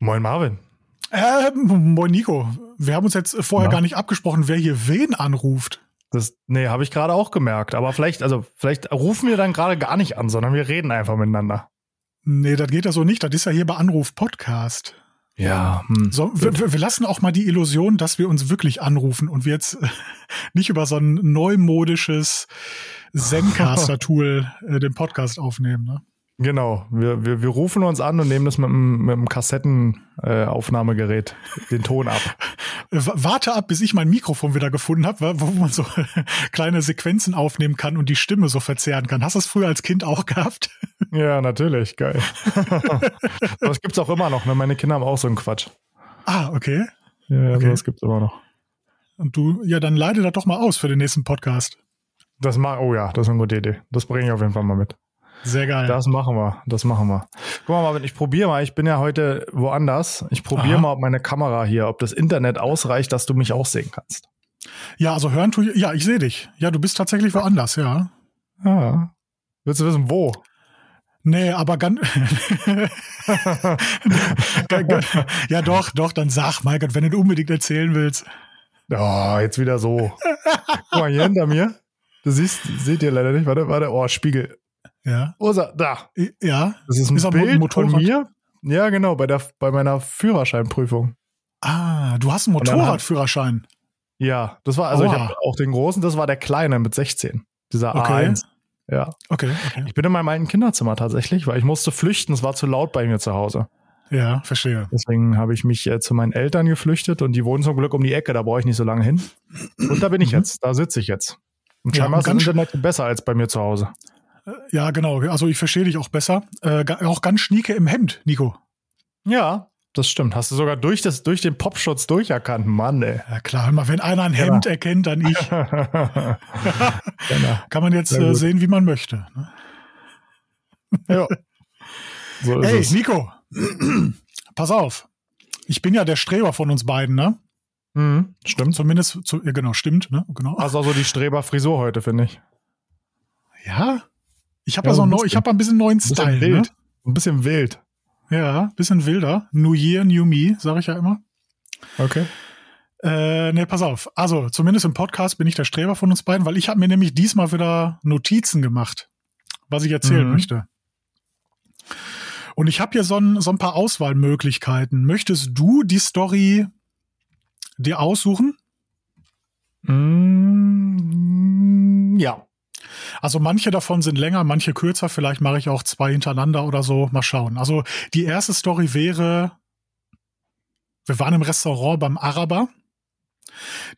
Moin Marvin. Äh, moin Nico. Wir haben uns jetzt vorher ja. gar nicht abgesprochen, wer hier wen anruft. Das, nee, habe ich gerade auch gemerkt. Aber vielleicht, also vielleicht rufen wir dann gerade gar nicht an, sondern wir reden einfach miteinander. Nee, das geht ja so nicht. Das ist ja hier bei Anruf Podcast. Ja. Hm. So, wir, wir, lassen auch mal die Illusion, dass wir uns wirklich anrufen und wir jetzt nicht über so ein neumodisches Zencaster-Tool äh, den Podcast aufnehmen. Ne? Genau, wir, wir, wir rufen uns an und nehmen das mit dem, mit dem Kassettenaufnahmegerät äh, den Ton ab. Warte ab, bis ich mein Mikrofon wieder gefunden habe, wo man so kleine Sequenzen aufnehmen kann und die Stimme so verzerren kann. Hast du das früher als Kind auch gehabt? Ja, natürlich, geil. das gibt's auch immer noch, ne? Meine Kinder haben auch so einen Quatsch. Ah, okay. Ja, okay. das gibt's immer noch. Und du, ja, dann leite das doch mal aus für den nächsten Podcast. Das mach, oh ja, das ist eine gute Idee. Das bringe ich auf jeden Fall mal mit. Sehr geil. Das machen wir, das machen wir. Guck mal, Marvin, ich probiere mal, ich bin ja heute woanders. Ich probiere mal, ob meine Kamera hier, ob das Internet ausreicht, dass du mich auch sehen kannst. Ja, also hören tue ich, ja, ich sehe dich. Ja, du bist tatsächlich woanders, ja. Ja. Willst du wissen, wo? Nee, aber ganz. ja, doch, doch, dann sag, mein Gott, wenn du unbedingt erzählen willst. Oh, jetzt wieder so. Guck mal, hier hinter mir. Du siehst, seht ihr leider nicht. Warte, warte. Oh, Spiegel. Ja. Ursa, da. Ja. Das ist ein ist Bild Motorrad? von mir. Ja, genau, bei, der, bei meiner Führerscheinprüfung. Ah, du hast einen Motorradführerschein. Ja, das war, also Oha. ich habe auch den großen, das war der kleine mit 16. Dieser okay. A1. Ja. Okay, okay. Ich bin in meinem alten Kinderzimmer tatsächlich, weil ich musste flüchten, es war zu laut bei mir zu Hause. Ja, verstehe. Deswegen habe ich mich äh, zu meinen Eltern geflüchtet und die wohnen zum Glück um die Ecke, da brauche ich nicht so lange hin. Und da bin ich mhm. jetzt, da sitze ich jetzt. Und scheinbar ja, ist das Internet besser als bei mir zu Hause. Ja, genau. Also ich verstehe dich auch besser. Äh, auch ganz schnieke im Hemd, Nico. Ja, das stimmt. Hast du sogar durch, das, durch den Popschutz durcherkannt, Mann, ey. Ja klar, mal wenn einer ein Hemd ja. erkennt, dann ich. genau. Kann man jetzt äh, sehen, wie man möchte. Ne? Ja. So hey, es. Nico, pass auf. Ich bin ja der Streber von uns beiden, ne? Mhm, stimmt. Zumindest, zu, ja, genau, stimmt, ne? Genau. Also, also die Streberfrisur heute, finde ich. Ja, ich habe ja, so ein, ich habe ein bisschen neuen Style. Ein bisschen wild. Ne? Ein bisschen wild. Ja, bisschen wilder. New Year, New Me, sage ich ja immer. Okay. Äh, ne, pass auf. Also, zumindest im Podcast bin ich der Streber von uns beiden, weil ich habe mir nämlich diesmal wieder Notizen gemacht, was ich erzählen mhm. möchte. Und ich habe hier so ein, so ein paar Auswahlmöglichkeiten. Möchtest du die Story dir aussuchen? Mm, ja. Also manche davon sind länger, manche kürzer. Vielleicht mache ich auch zwei hintereinander oder so. Mal schauen. Also die erste Story wäre, wir waren im Restaurant beim Araber.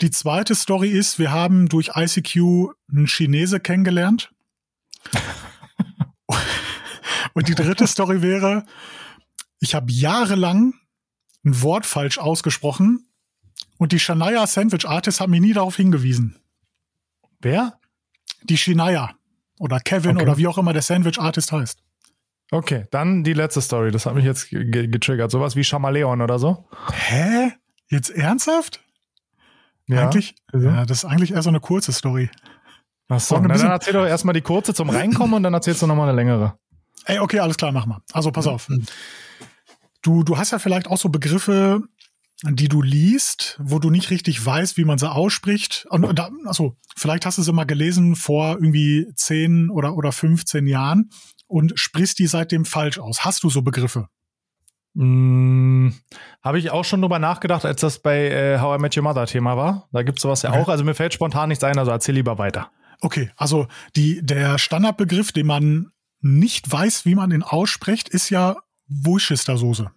Die zweite Story ist, wir haben durch ICQ einen Chinese kennengelernt. Und die dritte Story wäre, ich habe jahrelang ein Wort falsch ausgesprochen und die Shania Sandwich Artist hat mich nie darauf hingewiesen. Wer? Die Shania oder Kevin okay. oder wie auch immer der Sandwich Artist heißt. Okay, dann die letzte Story. Das hat mich jetzt getriggert. Sowas wie Chamaleon oder so. Hä? Jetzt ernsthaft? Ja. Eigentlich, ja, das ist eigentlich eher so eine kurze Story. Ach so, Na, dann erzähl doch erstmal die kurze zum Reinkommen und dann erzählst du nochmal eine längere. Ey, okay, alles klar, mach mal. Also pass auf. Du, du hast ja vielleicht auch so Begriffe, die du liest, wo du nicht richtig weißt, wie man sie ausspricht. Und da, also, vielleicht hast du sie mal gelesen vor irgendwie 10 oder, oder 15 Jahren und sprichst die seitdem falsch aus. Hast du so Begriffe? Hm, Habe ich auch schon drüber nachgedacht, als das bei äh, How I Met Your Mother Thema war. Da gibt es sowas ja okay. auch. Also mir fällt spontan nichts ein, also erzähl lieber weiter. Okay, also die, der Standardbegriff, den man nicht weiß, wie man ihn ausspricht, ist ja Worcestersoße.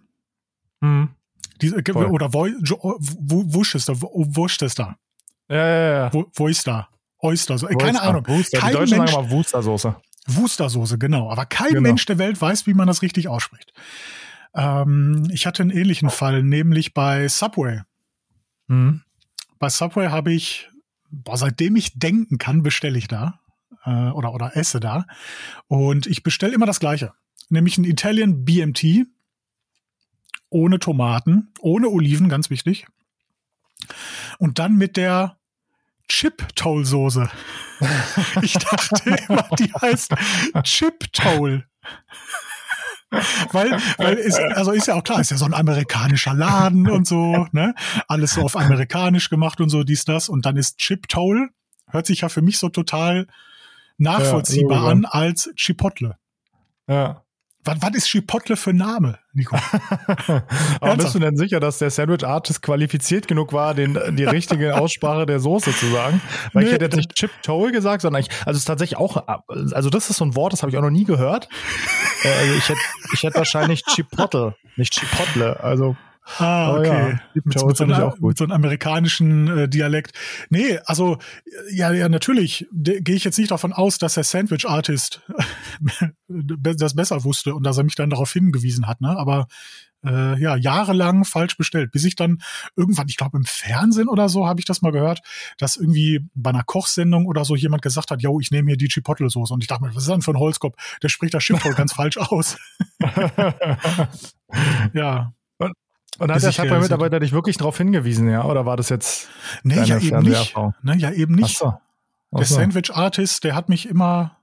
Hm. Diese, oder Worcester, Worcester. Ja, ja, ja. Worcester. Oyster, so, keine Ahnung. Wooster. Kein Die Deutschen Mensch, sagen mal Wustersoße. Wustersoße, genau. Aber kein genau. Mensch der Welt weiß, wie man das richtig ausspricht. Ähm, ich hatte einen ähnlichen Fall, nämlich bei Subway. Mhm. Bei Subway habe ich, boah, seitdem ich denken kann, bestelle ich da äh, oder, oder esse da. Und ich bestelle immer das Gleiche. Nämlich ein Italian BMT ohne Tomaten, ohne Oliven, ganz wichtig. Und dann mit der Chip-Toll-Soße. Ich dachte immer, die heißt Chip-Toll. weil, weil ist, also ist ja auch klar, ist ja so ein amerikanischer Laden und so, ne? Alles so auf amerikanisch gemacht und so, dies, das. Und dann ist Chip Toll, hört sich ja für mich so total nachvollziehbar ja, an als Chipotle. Ja. Was, was ist Chipotle für Name, Nico? Aber bist du denn sicher, dass der Sandwich Artist qualifiziert genug war, den, die richtige Aussprache der Soße zu sagen? Weil nee, ich hätte jetzt nicht Chip Toll gesagt, sondern ich, also es ist tatsächlich auch, also das ist so ein Wort, das habe ich auch noch nie gehört. Äh, also ich hätte, ich hätte wahrscheinlich Chipotle, nicht Chipotle, also Ah, okay. Ja, mit, mit, so einer, mit, so einem amerikanischen äh, Dialekt. Nee, also ja, ja, natürlich gehe ich jetzt nicht davon aus, dass der Sandwich Artist das besser wusste und dass er mich dann darauf hingewiesen hat, ne? Aber äh, ja, jahrelang falsch bestellt, bis ich dann irgendwann, ich glaube im Fernsehen oder so, habe ich das mal gehört, dass irgendwie bei einer Kochsendung oder so jemand gesagt hat, yo, ich nehme hier die Chipotle-Soße. Und ich dachte mir, was ist denn für ein Holzkopf? Der spricht das Schiff wohl ganz falsch aus. ja, und hat der Stadtbahn-Mitarbeiter dich wirklich darauf hingewiesen, ja? Oder war das jetzt nee, ja eben nicht. Ne, ja, eben nicht. Ach so. Ach der Sandwich-Artist, der hat mich immer,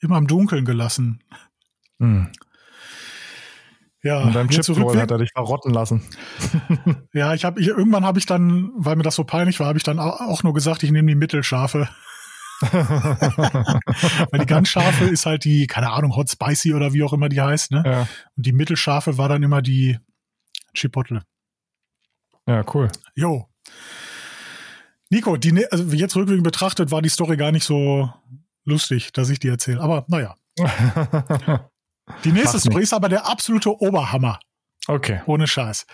immer im Dunkeln gelassen. Hm. Ja, und beim Chip hat er dich verrotten lassen. ja, ich habe ich, irgendwann habe ich dann, weil mir das so peinlich war, habe ich dann auch nur gesagt, ich nehme die Mittelscharfe. Weil die ganz scharfe ist halt die, keine Ahnung, Hot Spicy oder wie auch immer die heißt, ne? Ja. Und die mittelscharfe war dann immer die Chipotle. Ja, cool. Jo. Nico, die, ne-, also jetzt rückwirkend betrachtet, war die Story gar nicht so lustig, dass ich die erzähle. Aber naja. die nächste Mach Story nicht. ist aber der absolute Oberhammer. Okay. Ohne Scheiß.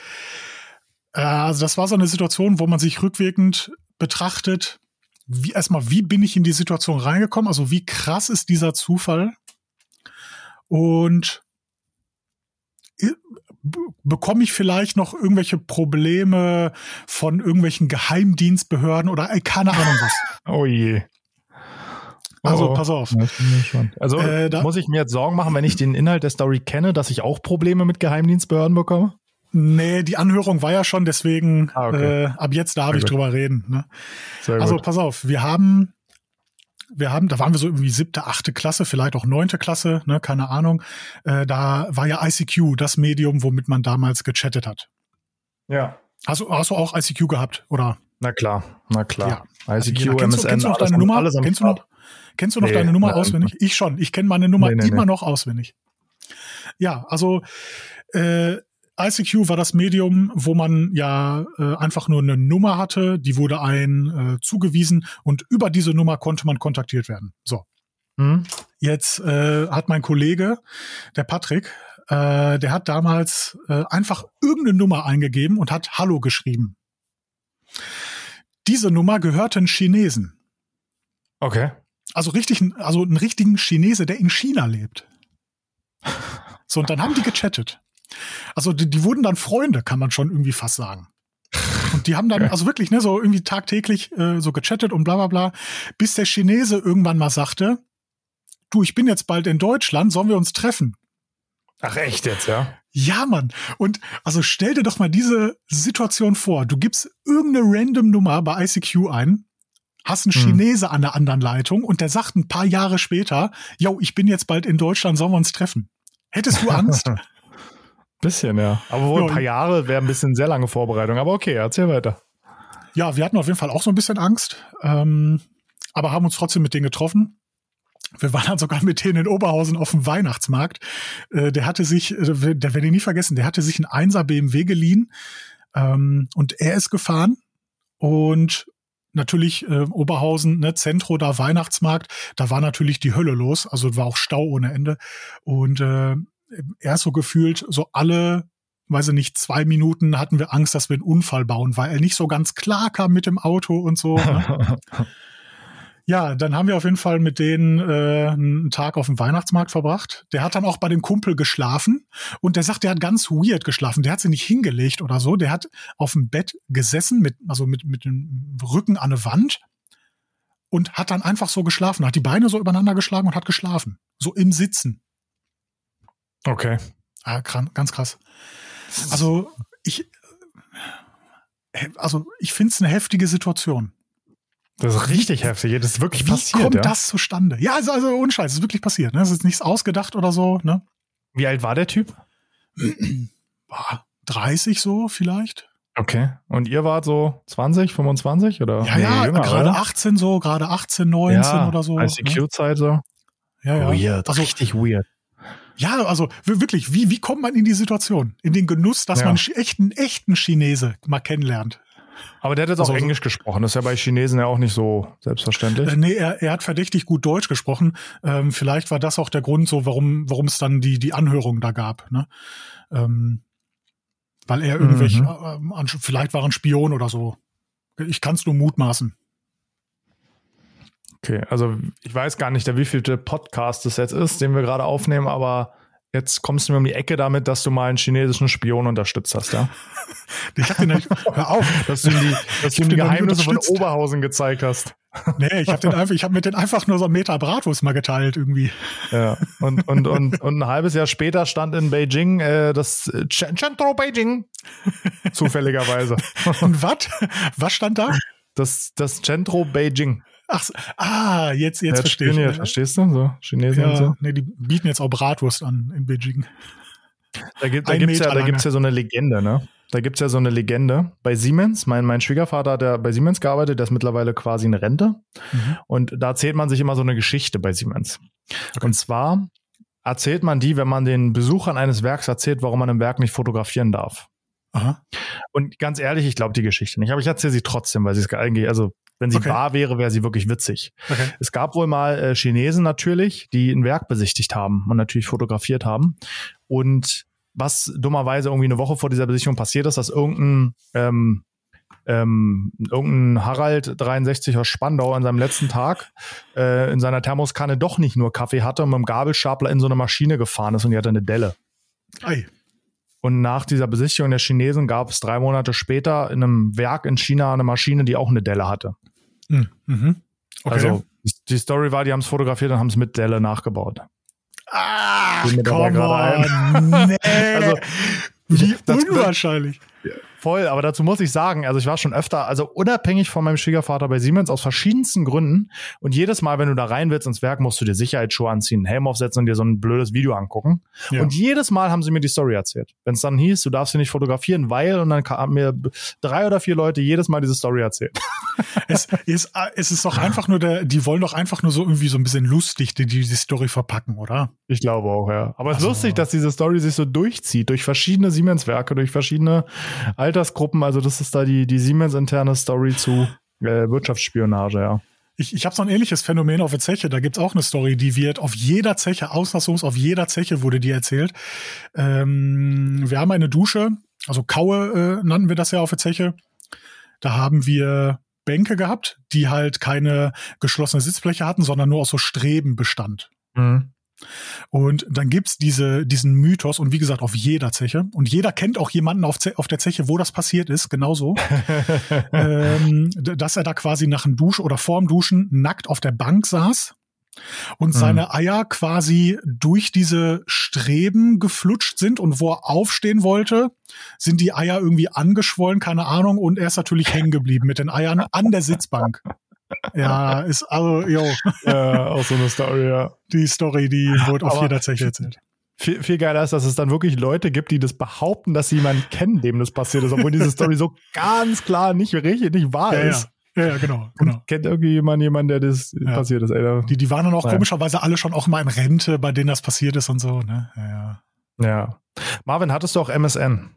Äh, also, das war so eine Situation, wo man sich rückwirkend betrachtet, wie erstmal, wie bin ich in die Situation reingekommen? Also, wie krass ist dieser Zufall? Und bekomme ich vielleicht noch irgendwelche Probleme von irgendwelchen Geheimdienstbehörden oder ey, keine Ahnung was. oh je. Also, oh, pass auf. Also, äh, muss ich mir jetzt Sorgen machen, wenn ich den Inhalt der Story kenne, dass ich auch Probleme mit Geheimdienstbehörden bekomme? Nee, die Anhörung war ja schon, deswegen ah, okay. äh, ab jetzt darf ich drüber reden. Ne? Also, pass auf, wir haben wir haben, da waren wir so irgendwie siebte, achte Klasse, vielleicht auch neunte Klasse, ne, keine Ahnung. Äh, da war ja ICQ das Medium, womit man damals gechattet hat. Ja. Hast du, hast du auch ICQ gehabt, oder? Na klar, na klar. Ja. ICQ, also, kennst MSN, du, kennst du noch deine Nummer? Kennst du noch, kennst du noch nee, deine Nummer auswendig? Ich schon. Ich kenne meine Nummer nee, nee, immer noch auswendig. Ja, also äh, ICQ war das Medium, wo man ja äh, einfach nur eine Nummer hatte, die wurde ein äh, zugewiesen und über diese Nummer konnte man kontaktiert werden. So. Mhm. Jetzt äh, hat mein Kollege, der Patrick, äh, der hat damals äh, einfach irgendeine Nummer eingegeben und hat Hallo geschrieben. Diese Nummer gehörte einen Chinesen. Okay. Also richtig, also einen richtigen Chinese, der in China lebt. So, und dann haben die gechattet. Also die, die wurden dann Freunde, kann man schon irgendwie fast sagen. Und die haben dann, also wirklich, ne, so irgendwie tagtäglich äh, so gechattet und bla bla bla, bis der Chinese irgendwann mal sagte, du, ich bin jetzt bald in Deutschland, sollen wir uns treffen? Ach echt jetzt, ja? Ja, Mann. Und also stell dir doch mal diese Situation vor. Du gibst irgendeine random Nummer bei ICQ ein, hast einen hm. Chinese an der anderen Leitung und der sagt ein paar Jahre später, yo, ich bin jetzt bald in Deutschland, sollen wir uns treffen? Hättest du Angst? Bisschen, ja. Aber wohl ein paar Jahre wäre ein bisschen sehr lange Vorbereitung. Aber okay, erzähl weiter. Ja, wir hatten auf jeden Fall auch so ein bisschen Angst, ähm, aber haben uns trotzdem mit denen getroffen. Wir waren dann sogar mit denen in Oberhausen auf dem Weihnachtsmarkt. Äh, der hatte sich, äh, der werde ich nie vergessen, der hatte sich einen 1er BMW geliehen ähm, und er ist gefahren und natürlich äh, Oberhausen, ne, Zentro, da Weihnachtsmarkt, da war natürlich die Hölle los, also war auch Stau ohne Ende und äh, erst so gefühlt, so alle, weiß ich nicht, zwei Minuten hatten wir Angst, dass wir einen Unfall bauen, weil er nicht so ganz klar kam mit dem Auto und so. Ne? ja, dann haben wir auf jeden Fall mit denen äh, einen Tag auf dem Weihnachtsmarkt verbracht. Der hat dann auch bei dem Kumpel geschlafen und der sagt, der hat ganz weird geschlafen. Der hat sich nicht hingelegt oder so. Der hat auf dem Bett gesessen, mit, also mit, mit dem Rücken an eine Wand und hat dann einfach so geschlafen, hat die Beine so übereinander geschlagen und hat geschlafen. So im Sitzen. Okay. Ja, ganz krass. Also ich, äh, also ich finde es eine heftige Situation. Das ist richtig heftig. Das ist wirklich Wie passiert. Wie kommt ja? das zustande? Ja, also, also unscheiß, es ist wirklich passiert. Ne? Das ist nichts ausgedacht oder so. Ne? Wie alt war der Typ? War 30 so vielleicht. Okay. Und ihr wart so 20, 25 oder? Ja, ja, gerade 18 so, gerade 18, 19 ja, oder so. ICQ-Zeit ne? so. Ja, ja. Weird, also, richtig weird. Ja, also wirklich, wie, wie kommt man in die Situation? In den Genuss, dass ja. man echten, echten Chinese mal kennenlernt. Aber der hat jetzt also, auch Englisch gesprochen. Das ist ja bei Chinesen ja auch nicht so selbstverständlich. Äh, nee, er, er hat verdächtig gut Deutsch gesprochen. Ähm, vielleicht war das auch der Grund, so warum, warum es dann die, die Anhörung da gab. Ne? Ähm, weil er irgendwelche, mhm. äh, vielleicht war ein Spion oder so. Ich kann es nur mutmaßen. Okay, also ich weiß gar nicht, der wievielte Podcast es jetzt ist, den wir gerade aufnehmen, aber jetzt kommst du mir um die Ecke damit, dass du mal einen chinesischen Spion unterstützt hast, ja? ich hab den nicht, hör auf, dass du ihm die, dass du die Geheimnisse von Oberhausen gezeigt hast. Nee, ich habe den einfach, ich habe mit den einfach nur so einen Meter Bratwurst mal geteilt irgendwie. Ja, und, und, und, und ein halbes Jahr später stand in Beijing äh, das Centro Beijing. Zufälligerweise. Und was? Was stand da? Das, das Centro Beijing. Ach, ah, jetzt, jetzt ja, verstehe ich. Jetzt, verstehst du? So, Chinesen ja, und so. Nee, die bieten jetzt auch Bratwurst an in Beijing. Da gibt es ja, da gibt's ja so eine Legende, ne? Da gibt es ja so eine Legende bei Siemens. Mein, mein Schwiegervater hat ja bei Siemens gearbeitet, der ist mittlerweile quasi eine Rente. Mhm. Und da erzählt man sich immer so eine Geschichte bei Siemens. Okay. Und zwar erzählt man die, wenn man den Besuchern eines Werks erzählt, warum man im Werk nicht fotografieren darf. Aha. Und ganz ehrlich, ich glaube die Geschichte nicht. Aber ich erzähle sie trotzdem, weil sie es eigentlich, also wenn sie okay. wahr wäre, wäre sie wirklich witzig. Okay. Es gab wohl mal äh, Chinesen natürlich, die ein Werk besichtigt haben und natürlich fotografiert haben. Und was dummerweise irgendwie eine Woche vor dieser Besichtigung passiert ist, dass irgendein ähm, ähm, irgendein Harald 63 aus Spandau an seinem letzten Tag äh, in seiner Thermoskanne doch nicht nur Kaffee hatte und mit dem Gabelstapler in so eine Maschine gefahren ist und die hatte eine Delle. Ei. Und nach dieser Besichtigung der Chinesen gab es drei Monate später in einem Werk in China eine Maschine, die auch eine Delle hatte. Hm, mhm. Okay. Also die Story war, die haben es fotografiert und haben es mit Delle nachgebaut. Ah, komm on. Nee. also, Wie unwahrscheinlich. Voll, aber dazu muss ich sagen, also ich war schon öfter, also unabhängig von meinem Schwiegervater bei Siemens aus verschiedensten Gründen. Und jedes Mal, wenn du da rein willst ins Werk, musst du dir Sicherheitsschuhe anziehen, einen Helm aufsetzen und dir so ein blödes Video angucken. Ja. Und jedes Mal haben sie mir die Story erzählt. Wenn es dann hieß, du darfst sie nicht fotografieren, weil, und dann haben mir drei oder vier Leute jedes Mal diese Story erzählt. es, ist, es ist doch einfach nur der, die wollen doch einfach nur so irgendwie so ein bisschen lustig die, die, die Story verpacken, oder? Ich glaube auch, ja. Aber es also. ist lustig, dass diese Story sich so durchzieht, durch verschiedene Siemens-Werke, durch verschiedene Altersgruppen. Also das ist da die, die Siemens-interne Story zu äh, Wirtschaftsspionage, ja. Ich, ich habe so ein ähnliches Phänomen auf der Zeche. Da gibt's auch eine Story, die wird auf jeder Zeche, Auslassungs, auf jeder Zeche wurde die erzählt. Ähm, wir haben eine Dusche, also Kaue äh, nannten wir das ja auf der Zeche. Da haben wir Bänke gehabt, die halt keine geschlossene Sitzfläche hatten, sondern nur aus so Streben bestand. Mhm. Und dann gibt's diese, diesen Mythos und wie gesagt auf jeder Zeche und jeder kennt auch jemanden auf, auf der Zeche, wo das passiert ist, genauso, ähm, dass er da quasi nach dem Dusch oder vorm Duschen nackt auf der Bank saß und mhm. seine Eier quasi durch diese Streben geflutscht sind und wo er aufstehen wollte, sind die Eier irgendwie angeschwollen, keine Ahnung, und er ist natürlich hängen geblieben mit den Eiern an der Sitzbank. Ja, ist also, jo. Ja, auch so eine Story, ja. Die Story, die wurde auf jeder Zeche erzählt. Viel, viel geiler ist, dass es dann wirklich Leute gibt, die das behaupten, dass sie jemanden kennen, dem das passiert ist, obwohl diese Story so ganz klar nicht richtig, nicht wahr ja, ist. Ja. ja, ja, genau, genau. kennt irgendwie jemand jemanden, der das ja. passiert ist, ey. Die, die waren dann auch Nein. komischerweise alle schon auch mal in Rente, bei denen das passiert ist und so, ne? Ja, ja. ja. Marvin, hattest du auch MSN?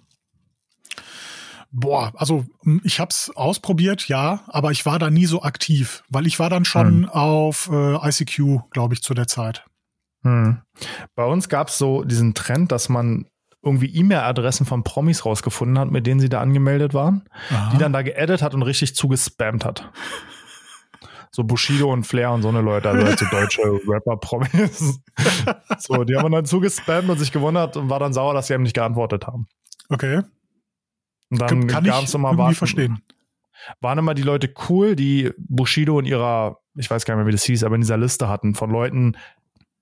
Boah, also ich hab's ausprobiert, ja, aber ich war da nie so aktiv, weil ich war dann schon hm. auf äh, ICQ, glaube ich, zu der Zeit. Hm. Bei uns gab's so diesen Trend, dass man irgendwie E-Mail-Adressen von Promis rausgefunden hat, mit denen sie da angemeldet waren, Aha. die dann da geaddet hat und richtig zugespammt hat. So Bushido und Flair und so eine Leute, also halt so deutsche Rapper-Promis. so, die haben dann zugespammt und sich gewundert und war dann sauer, dass sie eben nicht geantwortet haben. Okay. Und dann kann ich immer irgendwie warten, verstehen. Waren immer die Leute cool, die Bushido in ihrer, ich weiß gar nicht mehr, wie das hieß, aber in dieser Liste hatten von Leuten,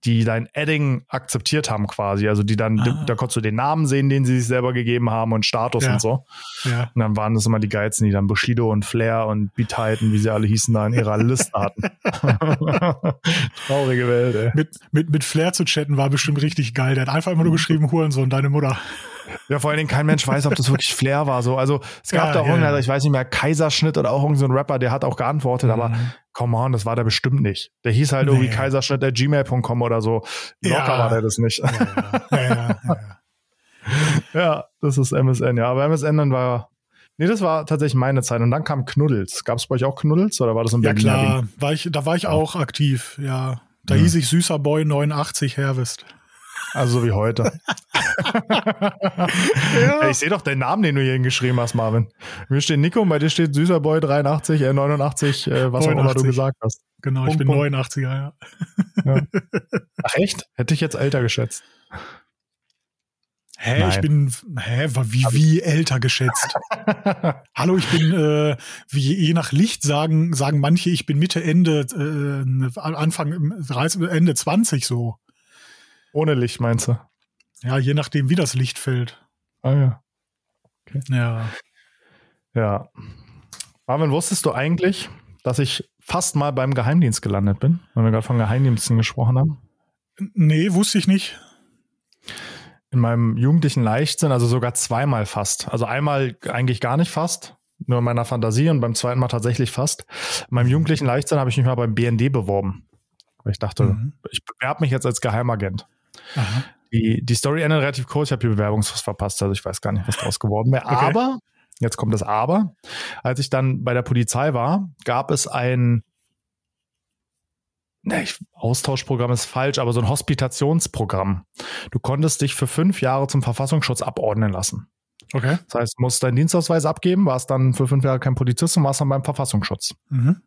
die dein Adding akzeptiert haben quasi. Also die dann, ah. da konntest du den Namen sehen, den sie sich selber gegeben haben und Status ja. und so. Ja. Und dann waren das immer die Geilsten, die dann Bushido und Flair und Beat Titan, wie sie alle hießen, da in ihrer Liste hatten. Traurige Welt, ey. Mit, mit, mit Flair zu chatten war bestimmt richtig geil. Der hat einfach immer nur geschrieben, Hurensohn, deine Mutter. Ja, vor allen Dingen kein Mensch weiß, ob das wirklich Flair war. So, also es gab ja, da auch, ja, ja. ich weiß nicht mehr, Kaiserschnitt oder auch irgendein so ein Rapper, der hat auch geantwortet, mhm. aber come on, das war der bestimmt nicht. Der hieß halt nee. irgendwie Kaiserschnitt der gmail.com oder so. Locker ja. war der das nicht. Ja, ja, ja, das ist MSN, ja. Aber MSN dann war. Nee, das war tatsächlich meine Zeit. Und dann kam Knuddels. Gab es bei euch auch Knuddels oder war das ein Ja, klar. War ich, da war ich auch aktiv, ja. Da hieß ich Süßer Boy 89 Herwist. Also so wie heute. ja. Ich sehe doch deinen Namen, den du hier hingeschrieben hast, Marvin. Mir steht Nico bei dir steht Süßer Boy 83, äh, 89, äh, was 89. auch immer du gesagt hast. Genau, Punkt, ich bin Punkt. 89er, ja. ja. Ach echt? Hätte ich jetzt älter geschätzt. Hä, Nein. ich bin, hä, wie, wie älter geschätzt? Hallo, ich bin, äh, wie je nach Licht sagen, sagen manche, ich bin Mitte, Ende, äh, Anfang, Ende 20 so. Ohne Licht, meinst du? Ja, je nachdem, wie das Licht fällt. Ah ja. Okay. Ja. Ja. Marvin, wusstest du eigentlich, dass ich fast mal beim Geheimdienst gelandet bin, wenn wir gerade von Geheimdiensten gesprochen haben? Nee, wusste ich nicht. In meinem jugendlichen Leichtsinn, also sogar zweimal fast. Also einmal eigentlich gar nicht fast, nur in meiner Fantasie und beim zweiten Mal tatsächlich fast. In meinem jugendlichen Leichtsinn habe ich mich mal beim BND beworben. Ich dachte, mhm. ich bewerbe mich jetzt als Geheimagent. Aha. Die, die Story endet relativ kurz. Ich habe die Bewerbungsfrist verpasst, also ich weiß gar nicht, was daraus geworden wäre. Okay. Aber, jetzt kommt das Aber. Als ich dann bei der Polizei war, gab es ein ne, Austauschprogramm ist falsch, aber so ein Hospitationsprogramm. Du konntest dich für fünf Jahre zum Verfassungsschutz abordnen lassen. Okay. Das heißt, du musst deinen Dienstausweis abgeben, warst dann für fünf Jahre kein Polizist und warst dann beim Verfassungsschutz. Mhm.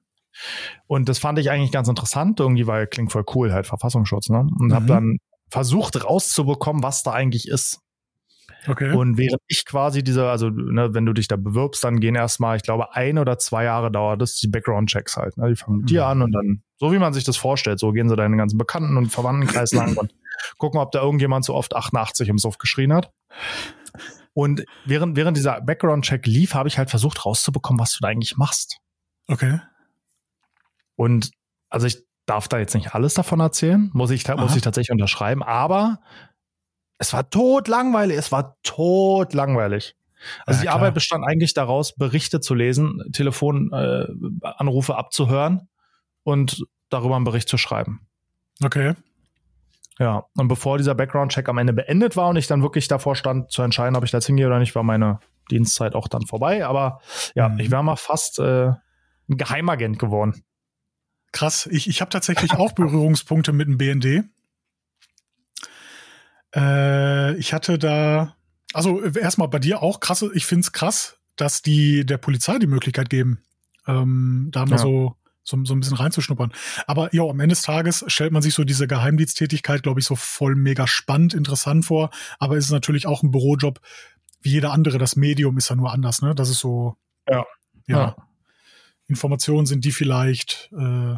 Und das fand ich eigentlich ganz interessant, irgendwie, weil klingt voll cool, halt Verfassungsschutz, ne? Und mhm. habe dann versucht rauszubekommen, was da eigentlich ist. Okay. Und während ich quasi diese, also ne, wenn du dich da bewirbst, dann gehen erstmal, ich glaube, ein oder zwei Jahre dauert das, die Background-Checks halt. Ne? Die fangen mit mhm. dir an und dann, so wie man sich das vorstellt, so gehen sie deinen ganzen Bekannten und Verwandtenkreis lang und gucken, ob da irgendjemand so oft 88 im Suff geschrien hat. Und während, während dieser Background-Check lief, habe ich halt versucht rauszubekommen, was du da eigentlich machst. Okay. Und also ich darf da jetzt nicht alles davon erzählen, muss ich, muss ich tatsächlich unterschreiben, aber es war tot langweilig, es war tot langweilig. Also ja, die klar. Arbeit bestand eigentlich daraus, Berichte zu lesen, Telefonanrufe äh, abzuhören und darüber einen Bericht zu schreiben. Okay. Ja, und bevor dieser Background-Check am Ende beendet war und ich dann wirklich davor stand, zu entscheiden, ob ich da jetzt hingehe oder nicht, war meine Dienstzeit auch dann vorbei. Aber ja, mhm. ich wäre mal fast äh, ein Geheimagent geworden. Krass, ich, ich habe tatsächlich auch Berührungspunkte mit dem BND. Äh, ich hatte da, also erstmal bei dir auch krass, ich finde es krass, dass die der Polizei die Möglichkeit geben, ähm, da mal ja. so, so, so ein bisschen reinzuschnuppern. Aber ja, am Ende des Tages stellt man sich so diese Geheimdiensttätigkeit, glaube ich, so voll mega spannend, interessant vor. Aber es ist natürlich auch ein Bürojob, wie jeder andere. Das Medium ist ja nur anders, ne? Das ist so. Ja. ja. ja. Informationen sind, die vielleicht äh,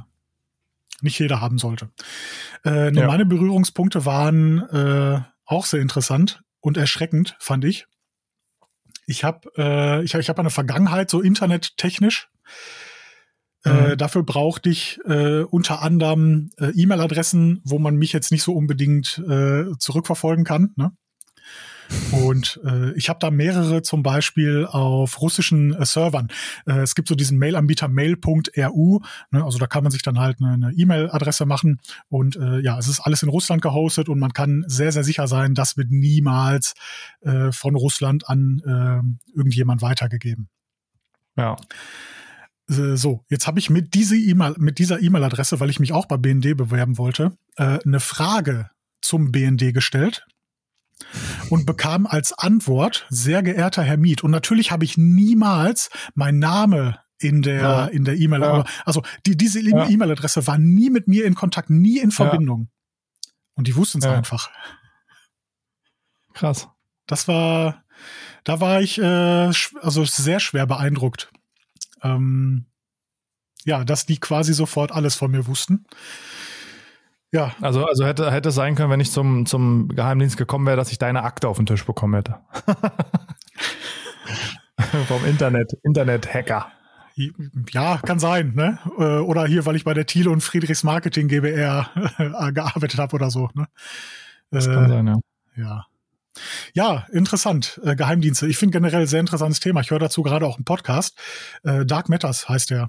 nicht jeder haben sollte. Äh, ja. Meine Berührungspunkte waren äh, auch sehr interessant und erschreckend, fand ich. Ich habe äh, ich, ich hab eine Vergangenheit, so internettechnisch. Äh, mhm. Äh, dafür brauchte ich äh, unter anderem äh, E-Mail-Adressen, wo man mich jetzt nicht so unbedingt äh, zurückverfolgen kann. Ne? Und äh, ich habe da mehrere zum Beispiel auf russischen äh, Servern. Äh, es gibt so diesen Mailanbieter mail.ru, ne, also da kann man sich dann halt eine E-Mail-Adresse machen und äh, ja, es ist alles in Russland gehostet und man kann sehr, sehr sicher sein, das wird niemals äh, von Russland an äh, irgendjemand weitergegeben. Ja. So, jetzt habe ich mit, diese e mit dieser E-Mail-Adresse, weil ich mich auch bei BND bewerben wollte, äh, eine Frage zum BND gestellt und bekam als Antwort, sehr geehrter Herr Miet. Und natürlich habe ich niemals mein Name in der ja. in der E-Mail. Ja. Also die, diese ja. E-Mail-Adresse war nie mit mir in Kontakt, nie in Verbindung. Und die wussten es einfach. Krass. Das war, da war ich äh, also sehr schwer beeindruckt. Ähm, ja, dass die quasi sofort alles von mir wussten. Ja. Also, also hätte, hätte es sein können, wenn ich zum, zum Geheimdienst gekommen wäre, dass ich deine Akte auf den Tisch bekommen hätte. Vom Internet, Internet-Hacker. Ja, kann sein, ne? Äh, oder hier, weil ich bei der Thiele und Friedrichs Marketing GBR äh, gearbeitet habe oder so. Ne? Das kann äh, sein, ja. Ja. Ja, interessant. Äh, Geheimdienste. Ich finde generell sehr interessantes Thema. Ich höre dazu gerade auch einen Podcast. Dark Matters heißt der.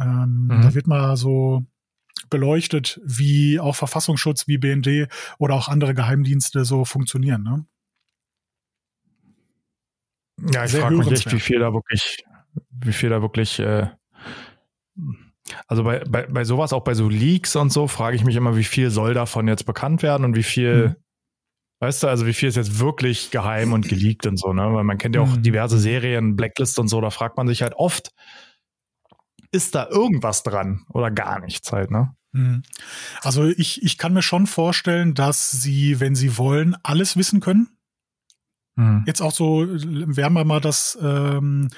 Ähm, mhm. Da wird mal so beleuchtet, wie auch Verfassungsschutz, wie BND oder auch andere Geheimdienste so funktionieren. Ne? Ja, ich frage mich echt, wie viel da wirklich, wie viel da wirklich, äh, also bei, bei, bei sowas, auch bei so Leaks und so, frage ich mich immer, wie viel soll davon jetzt bekannt werden und wie viel, mhm. weißt du, also wie viel ist jetzt wirklich geheim und geleakt und so, ne? Weil man kennt ja auch mhm. diverse Serien, Blacklist und so, da fragt man sich halt oft, ist da irgendwas dran oder gar nichts halt, ne? Mhm. Also ich, ich kann mir schon vorstellen, dass sie, wenn sie wollen, alles wissen können. Mhm. Jetzt auch so, wir haben ja mal das, ähm,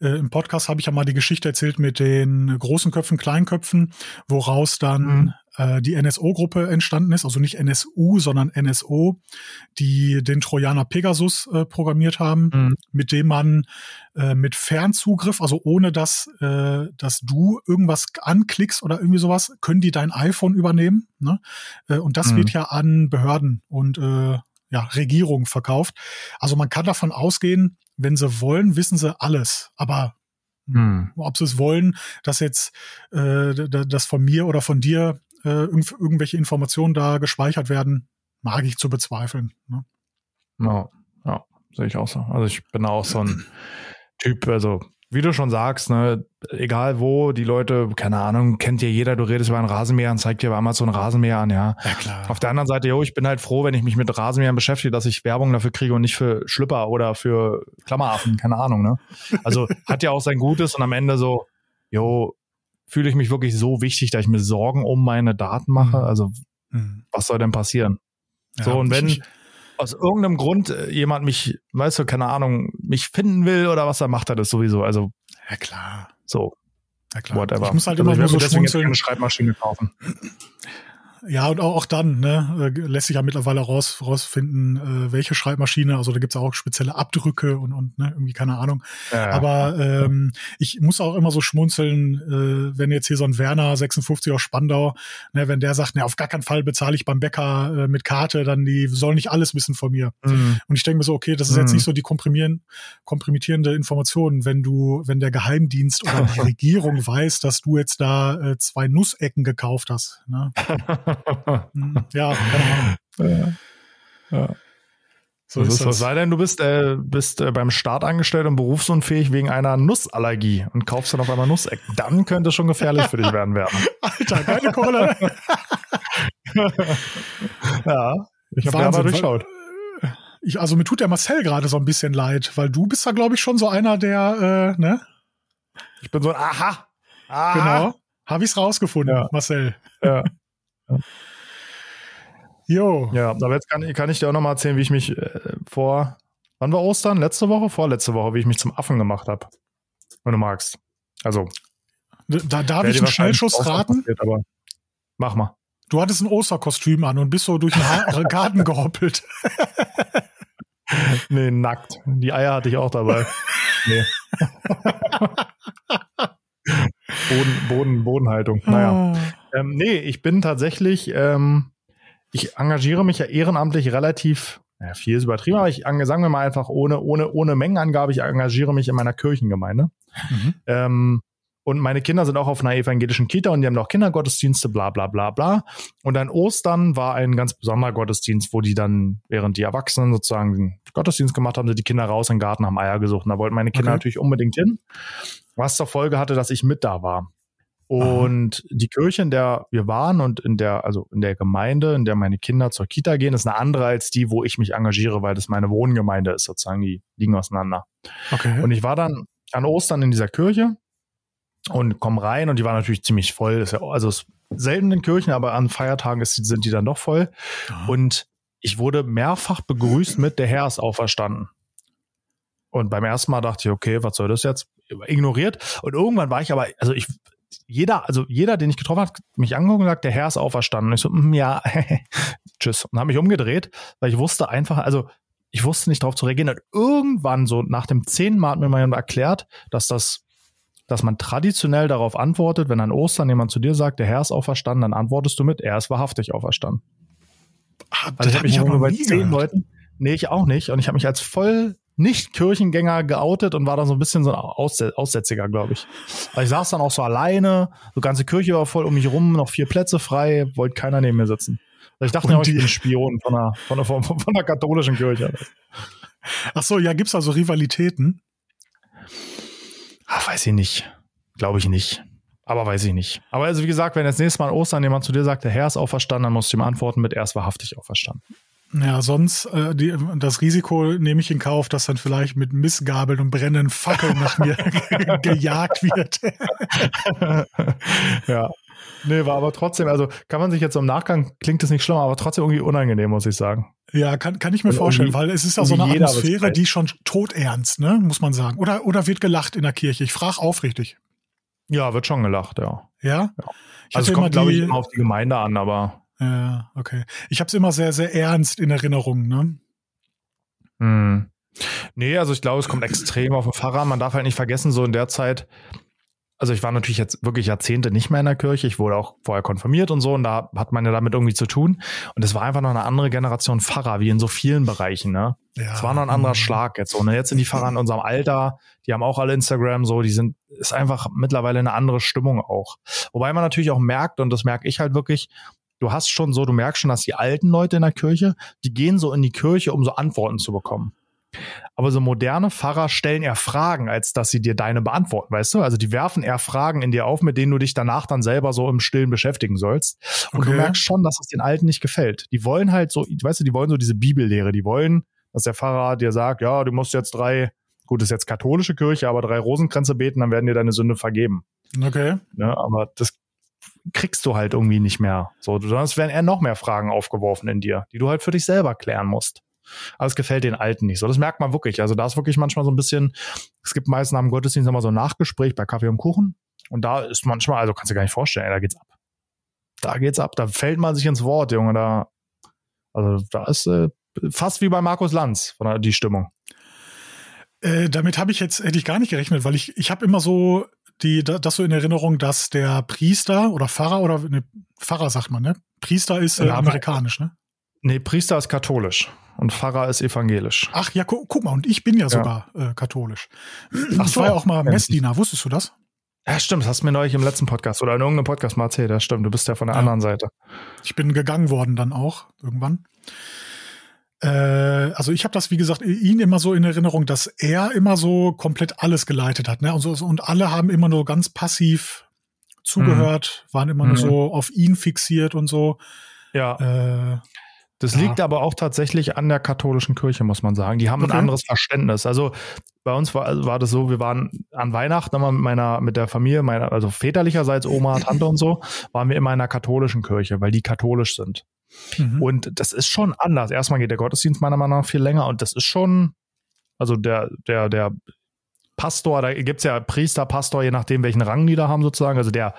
äh, im Podcast habe ich ja mal die Geschichte erzählt mit den großen Köpfen, kleinen Köpfen, woraus dann mhm. Äh, die NSO-Gruppe entstanden ist, also nicht NSU, sondern NSO, die den Trojaner Pegasus äh, programmiert haben, mhm. mit dem man äh, mit Fernzugriff, also ohne dass, äh, dass du irgendwas anklickst oder irgendwie sowas, können die dein iPhone übernehmen. Ne? Äh, und das mhm. wird ja an Behörden und äh, ja, Regierung verkauft. Also man kann davon ausgehen, wenn sie wollen, wissen sie alles. Aber hm. ob sie es wollen, dass jetzt äh, dass von mir oder von dir äh, irgendw irgendwelche Informationen da gespeichert werden, mag ich zu bezweifeln. Ne? Ja, ja, sehe ich auch so. Also ich bin auch so ein Typ, also wie du schon sagst, ne, egal wo, die Leute, keine Ahnung, kennt ja jeder, du redest über einen Rasenmäher und zeigt dir bei Amazon ein Rasenmäher an, ja. Ja, klar. Auf der anderen Seite, jo, ich bin halt froh, wenn ich mich mit Rasenmähern beschäftige, dass ich Werbung dafür kriege und nicht für Schlüpper oder für Klammeraffen, keine Ahnung, ne. Also hat ja auch sein Gutes und am Ende so, jo, fühle ich mich wirklich so wichtig, dass ich mir Sorgen um meine Daten mache. Mhm. Also, mhm. was soll denn passieren? Ja, so, und wenn, aus irgendeinem Grund äh, jemand mich, weißt du, keine Ahnung, mich finden will oder was, dann macht er das sowieso. Also, ja klar. So. Ja klar. Whatever. Ich muss halt also immer nur so schmunzeln. Eine Schreibmaschine kaufen. Ja, und auch, auch dann ne, äh, lässt sich ja mittlerweile raus, rausfinden, äh, welche Schreibmaschine. Also da gibt's auch spezielle Abdrücke und, und ne, irgendwie keine Ahnung. Ja, Aber ähm, ich muss auch immer so schmunzeln, äh, wenn jetzt hier so ein Werner 56 aus Spandau, ne, wenn der sagt, ne, auf gar keinen Fall bezahle ich beim Bäcker äh, mit Karte, dann die sollen nicht alles wissen von mir. Mhm. Und ich denke mir so, okay, das ist mhm. jetzt nicht so die komprimieren, komprimierende Information, wenn du, wenn der Geheimdienst oder die Regierung weiß, dass du jetzt da äh, zwei Nussecken gekauft hast. Ne? Hm, ja, keine Ahnung. Ja. ja. So das ist das. Sei denn, du bist, äh, bist äh, beim Staat angestellt und berufsunfähig wegen einer Nussallergie und kaufst dann auf einmal Nussecken. Dann könnte es schon gefährlich für dich werden werden. Alter, geile Kohle. ja, ich habe mal durchschaut. Ich, also mir tut der Marcel gerade so ein bisschen leid, weil du bist da, glaube ich, schon so einer, der, äh, ne? Ich bin so ein Aha. Aha. Genau. Habe ich es rausgefunden, ja. Marcel. Ja. Jo. Ja, aber jetzt kann, kann ich dir auch noch mal erzählen, wie ich mich äh, vor, wann war Ostern? Letzte Woche? Vorletzte Woche, wie ich mich zum Affen gemacht habe. Wenn du magst. Also. Da darf ich einen Schnellschuss raten? Passiert, aber mach mal. Du hattest ein Osterkostüm an und bist so durch den Garten gehoppelt. nee, nackt. Die Eier hatte ich auch dabei. nee. Boden, Boden, Bodenhaltung. Naja. Ähm, nee, ich bin tatsächlich, ähm, ich engagiere mich ja ehrenamtlich relativ, ja, viel ist übertrieben, aber ich sagen wir mal einfach ohne, ohne, ohne Mengenangabe, ich engagiere mich in meiner Kirchengemeinde. Mhm. Ähm, und meine Kinder sind auch auf einer evangelischen Kita und die haben auch Kindergottesdienste, bla bla bla bla. Und an Ostern war ein ganz besonderer Gottesdienst, wo die dann, während die Erwachsenen sozusagen den Gottesdienst gemacht haben, sind die Kinder raus in den Garten, haben Eier gesucht. Und da wollten meine Kinder okay. natürlich unbedingt hin. Was zur Folge hatte, dass ich mit da war. Und Aha. die Kirche, in der wir waren und in der, also in der Gemeinde, in der meine Kinder zur Kita gehen, ist eine andere als die, wo ich mich engagiere, weil das meine Wohngemeinde ist, sozusagen. Die liegen auseinander. Okay. Und ich war dann an Ostern in dieser Kirche und komme rein und die war natürlich ziemlich voll. Ja, also selten in Kirchen, aber an Feiertagen ist, sind die dann doch voll. Aha. Und ich wurde mehrfach begrüßt mit der Herr ist auferstanden. Und beim ersten Mal dachte ich, okay, was soll das jetzt? Ignoriert. Und irgendwann war ich aber, also ich, jeder, also jeder, den ich getroffen habe, mich angeguckt und gesagt, der Herr ist auferstanden. Und ich so, mm, ja, tschüss. Und habe mich umgedreht, weil ich wusste einfach, also ich wusste nicht darauf zu reagieren. Und irgendwann so nach dem zehnten Mal hat mir jemand erklärt, dass das, dass man traditionell darauf antwortet, wenn an Ostern jemand zu dir sagt, der Herr ist auferstanden, dann antwortest du mit, er ist wahrhaftig auferstanden. Ah, also ich habe mich aber bei zehn Leuten, nee, ich auch nicht. Und ich habe mich als voll nicht Kirchengänger geoutet und war dann so ein bisschen so ein Aussätziger, glaube ich. Weil ich saß dann auch so alleine, so ganze Kirche war voll um mich rum, noch vier Plätze frei, wollte keiner neben mir sitzen. Also ich dachte ja auch, ich bin Spion von der, von der, von, der katholischen Kirche. Ach so, ja, gibt's also Rivalitäten? Ach, weiß ich nicht. Glaube ich nicht. Aber weiß ich nicht. Aber also wie gesagt, wenn jetzt nächstes Mal an Ostern jemand zu dir sagt, der Herr ist auferstanden, dann musst du ihm antworten mit, er ist wahrhaftig auferstanden. Ja, sonst äh, die, das Risiko nehme ich in Kauf, dass dann vielleicht mit Missgabeln und brennenden Fackeln nach mir gejagt wird. ja. Nee, war aber trotzdem, also kann man sich jetzt im Nachgang, klingt es nicht schlimm, aber trotzdem irgendwie unangenehm, muss ich sagen. Ja, kann, kann ich mir also vorstellen, weil es ist ja so eine Atmosphäre, die schon todernst, ne, muss man sagen. Oder, oder wird gelacht in der Kirche? Ich frage aufrichtig. Ja, wird schon gelacht, ja. Ja? ja. Also es kommt, glaube ich, immer auf die Gemeinde an, aber ja, okay. Ich habe es immer sehr, sehr ernst in Erinnerung, ne? Hm. Nee, also ich glaube, es kommt extrem auf den Pfarrer. Man darf halt nicht vergessen, so in der Zeit, also ich war natürlich jetzt wirklich Jahrzehnte nicht mehr in der Kirche. Ich wurde auch vorher konfirmiert und so und da hat man ja damit irgendwie zu tun. Und es war einfach noch eine andere Generation Pfarrer, wie in so vielen Bereichen, ne? Ja. Es war noch ein anderer mhm. Schlag jetzt so. Ne? Jetzt sind die Pfarrer in unserem Alter, die haben auch alle Instagram so, die sind, ist einfach mittlerweile eine andere Stimmung auch. Wobei man natürlich auch merkt, und das merke ich halt wirklich, du hast schon so, du merkst schon, dass die alten Leute in der Kirche, die gehen so in die Kirche, um so Antworten zu bekommen. Aber so moderne Pfarrer stellen eher Fragen, als dass sie dir deine beantworten, weißt du? Also die werfen eher Fragen in dir auf, mit denen du dich danach dann selber so im Stillen beschäftigen sollst. Und okay. du merkst schon, dass es den Alten nicht gefällt. Die wollen halt so, weißt du, die wollen so diese Bibellehre, die wollen, dass der Pfarrer dir sagt, ja, du musst jetzt drei, gut, das ist jetzt katholische Kirche, aber drei Rosenkränze beten, dann werden dir deine Sünde vergeben. Okay. Ja, aber das kriegst du halt irgendwie nicht mehr. So, sonst werden eher noch mehr Fragen aufgeworfen in dir, die du halt für dich selber klären musst. Aber es gefällt den Alten nicht so. Das merkt man wirklich. Also da ist wirklich manchmal so ein bisschen, es gibt meistens am Gottesdienst immer so ein Nachgespräch bei Kaffee und Kuchen. Und da ist manchmal, also kannst du gar nicht vorstellen, ey, da geht's ab. Da geht's ab. Da fällt man sich ins Wort, Junge. Da, also da ist äh, fast wie bei Markus Lanz die Stimmung. Äh, damit habe ich jetzt hätte ich gar nicht gerechnet, weil ich ich habe immer so die, das so in Erinnerung, dass der Priester oder Pfarrer oder ne, Pfarrer sagt man, ne? Priester ist äh, amerikanisch, ne? Nee, Priester ist katholisch und Pfarrer ist evangelisch. Ach ja, gu guck mal, und ich bin ja, ja. sogar äh, katholisch. Ach ich so. war ja auch mal Messdiener, wusstest du das? Ja, stimmt, das hast du mir neulich im letzten Podcast oder in irgendeinem Podcast mal erzählt. Ja, stimmt, du bist ja von der ja. anderen Seite. Ich bin gegangen worden dann auch irgendwann. Äh, also ich habe das, wie gesagt, ihn immer so in Erinnerung, dass er immer so komplett alles geleitet hat. Ne? Und, so, und alle haben immer nur ganz passiv zugehört, mhm. waren immer mhm. nur so auf ihn fixiert und so. Ja. Äh, das ja. liegt aber auch tatsächlich an der katholischen Kirche, muss man sagen. Die haben okay. ein anderes Verständnis. Also bei uns war, war das so, wir waren an Weihnachten immer mit meiner, mit der Familie, meiner, also väterlicherseits Oma, Tante und so, waren wir immer in einer katholischen Kirche, weil die katholisch sind. Mhm. Und das ist schon anders. Erstmal geht der Gottesdienst meiner Meinung nach viel länger und das ist schon, also der, der, der Pastor, da gibt's ja Priester, Pastor, je nachdem, welchen Rang die da haben sozusagen, also der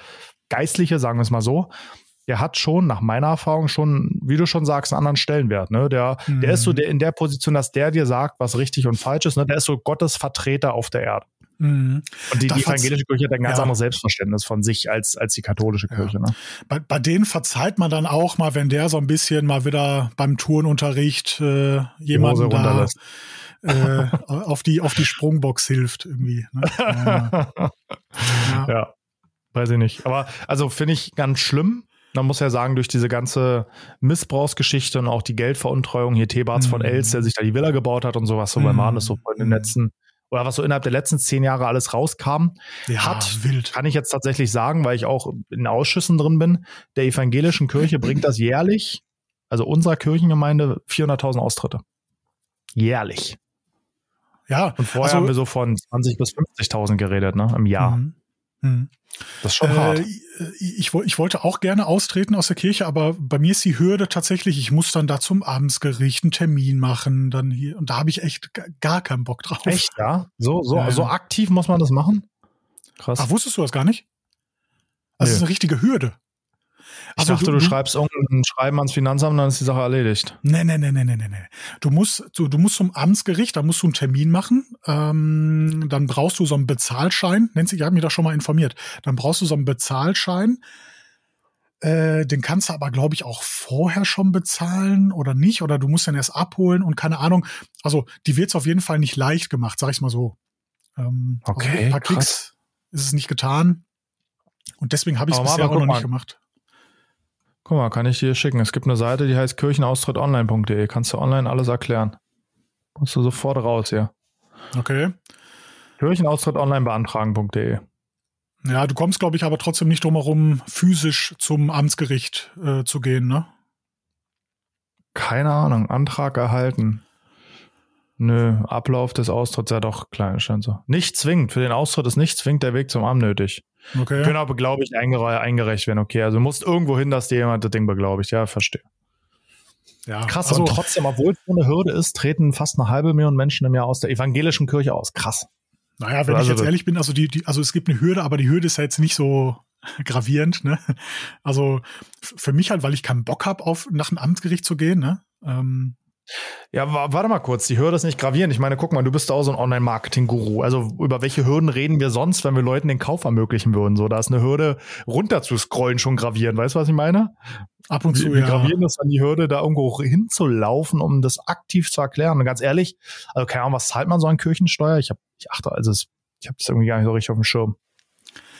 Geistliche, sagen wir es mal so, der hat schon, nach meiner Erfahrung, schon, wie du schon sagst, einen anderen Stellenwert. Ne? Der, mhm. der ist so mhm. der, in der Position, dass der dir sagt, was richtig und falsch ist. Ne? Der ist so Gottes Vertreter auf der Erde. Mhm. Und die, die evangelische Kirche hat ein ganz ja. anderes Selbstverständnis von sich als, als die katholische Kirche. Ja. Ne? Bei, bei denen verzeiht man dann auch mal, wenn der so ein bisschen mal wieder beim Turnunterricht äh, jemanden da äh, auf, die, auf die Sprungbox hilft irgendwie. Ne? Ja. ja. weiß ich nicht. Aber also finde ich ganz schlimm. Man muss ja sagen, durch diese ganze Missbrauchsgeschichte und auch die Geldveruntreuung hier Thebats mhm. von Els, der sich da die Villa gebaut hat und sowas, so mhm. bei Manus so in den letzten oder was so innerhalb der letzten zehn Jahre alles rauskam, ja, hat, wild. kann ich jetzt tatsächlich sagen, weil ich auch in Ausschüssen drin bin, der evangelischen Kirche bringt das jährlich, also unserer Kirchengemeinde, 400.000 Austritte. Jährlich. Ja. Und vorher also, haben wir so von 20 bis 50.000 geredet, ne, im Jahr. Mhm. Mhm. Das ist schon äh, hart. Ich, ich, wollte auch gerne austreten aus der Kirche, aber bei mir ist die Hürde tatsächlich, ich muss dann da zum Abendsgericht einen Termin machen, dann hier, und da habe ich echt gar keinen Bock drauf. Echt, ja? So, so, ja, so aktiv muss man das machen? Krass. Ach, wusstest du das gar nicht? Also es ist eine richtige Hürde. Also ich dachte, du, du, schreibst irgendein Schreiben ans Finanzamt, dann ist die Sache erledigt. Nee, nee, nee, nee, nee, nee. Du musst, du, du musst zum Amtsgericht, da musst du einen Termin machen. Ähm, dann brauchst du so einen Bezahlschein. Sich, ich habe mich da schon mal informiert. Dann brauchst du so einen Bezahlschein. Äh, den kannst du aber, glaube ich, auch vorher schon bezahlen oder nicht. Oder du musst den erst abholen und keine Ahnung. Also, die wird's auf jeden Fall nicht leicht gemacht, sag ich mal so. Ähm, okay. Also ein paar Klicks ist es nicht getan. Und deswegen habe ich es bisher auch noch nicht gemacht. Guck mal, kann ich dir schicken. Es gibt eine Seite, die heißt kirchenaustritt.online.de. Kannst du online alles erklären. Kommst du sofort raus hier. Okay. Kirchenaustritt beantragen.de. Ja, du kommst, glaube ich, aber trotzdem nicht drum herum, physisch zum Amtsgericht äh, zu gehen, ne? Keine Ahnung. Antrag erhalten. Nö, Ablauf des Austritts, ja doch, kleine Chance. Nicht zwingend. Für den Austritt ist nicht zwingend der Weg zum Amt nötig. Okay. Können aber, glaube ich, eingere eingereicht werden. Okay, also du musst irgendwo hin, dass dir jemand das Ding beglaubigt. Ja, verstehe. Ja, Krass, also, und trotzdem, obwohl es eine Hürde ist, treten fast eine halbe Million Menschen im Jahr aus der evangelischen Kirche aus. Krass. Naja, wenn also, ich jetzt ehrlich bin, also die, die, also es gibt eine Hürde, aber die Hürde ist ja jetzt nicht so gravierend, ne? Also für mich halt, weil ich keinen Bock habe, auf nach einem Amtsgericht zu gehen, ne? Ähm, ja, warte mal kurz, die Hürde ist nicht gravierend. Ich meine, guck mal, du bist auch so ein Online-Marketing-Guru. Also über welche Hürden reden wir sonst, wenn wir Leuten den Kauf ermöglichen würden? So, da ist eine Hürde runter zu scrollen schon gravierend. Weißt du, was ich meine? Ab und zu, wie, ja. gravierend ist dann die Hürde, da irgendwo hinzulaufen, um das aktiv zu erklären. Und ganz ehrlich, also keine Ahnung, was zahlt man so an Kirchensteuer? Ich habe, ich achte, also ich habe das irgendwie gar nicht so richtig auf dem Schirm.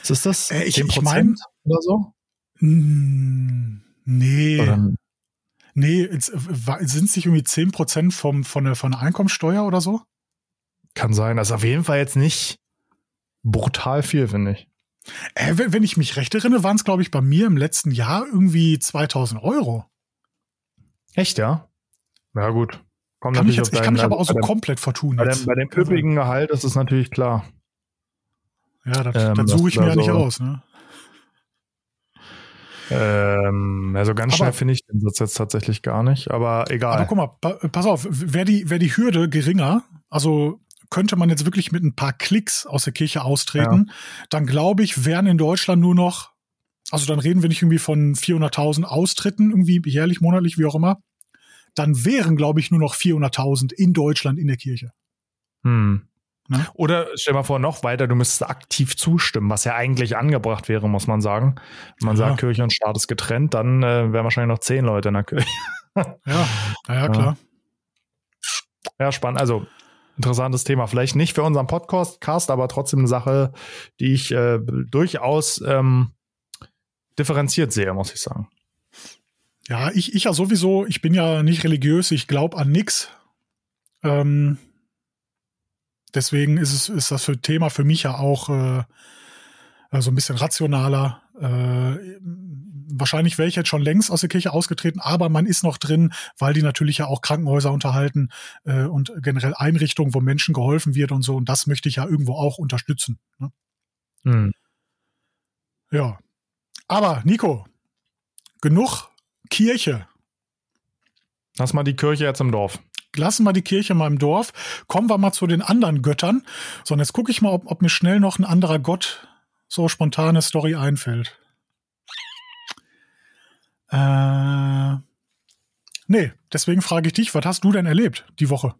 Was ist das? Äh, ich, 10% ich mein, oder so? Mh, nee. Oder Nee, äh, sind es nicht irgendwie 10% vom, von, der, von der Einkommensteuer oder so? Kann sein. Das ist auf jeden Fall jetzt nicht brutal viel, finde ich. Äh, wenn ich mich recht erinnere, waren es, glaube ich, bei mir im letzten Jahr irgendwie 2000 Euro. Echt, ja? Ja, gut. Kommt kann ich, jetzt, ich kann mich aber auch so dem, komplett vertun. Bei dem, bei dem üppigen Gehalt ist es natürlich klar. Ja, das, ähm, das suche ich mir ja nicht aus. Ne? Ähm, also ganz schnell finde ich den Satz jetzt tatsächlich gar nicht, aber egal. Aber guck mal, pass auf, wäre die, wär die Hürde geringer, also könnte man jetzt wirklich mit ein paar Klicks aus der Kirche austreten, ja. dann glaube ich, wären in Deutschland nur noch, also dann reden wir nicht irgendwie von 400.000 Austritten, irgendwie jährlich, monatlich, wie auch immer, dann wären, glaube ich, nur noch 400.000 in Deutschland in der Kirche. Hm. Ne? Oder stell mal vor, noch weiter, du müsstest aktiv zustimmen, was ja eigentlich angebracht wäre, muss man sagen. Wenn man ja. sagt, Kirche und Staat ist getrennt, dann äh, wären wahrscheinlich noch zehn Leute in der Kirche. ja, naja, klar. Ja, spannend. Also interessantes Thema. Vielleicht nicht für unseren Podcast, aber trotzdem eine Sache, die ich äh, durchaus ähm, differenziert sehe, muss ich sagen. Ja, ich, ich ja sowieso, ich bin ja nicht religiös, ich glaube an nichts. Ähm, deswegen ist es ist das für Thema für mich ja auch äh, so ein bisschen rationaler. Äh, wahrscheinlich wäre ich jetzt schon längst aus der Kirche ausgetreten, aber man ist noch drin, weil die natürlich ja auch Krankenhäuser unterhalten äh, und generell Einrichtungen, wo Menschen geholfen wird und so. Und das möchte ich ja irgendwo auch unterstützen. Ne? Hm. Ja. Aber Nico, genug Kirche. Lass mal die Kirche jetzt im Dorf lassen wir die Kirche mal im Dorf, kommen wir mal zu den anderen Göttern. So, und jetzt gucke ich mal, ob, ob mir schnell noch ein anderer Gott so spontane Story einfällt. Äh, nee, deswegen frage ich dich, was hast du denn erlebt die Woche?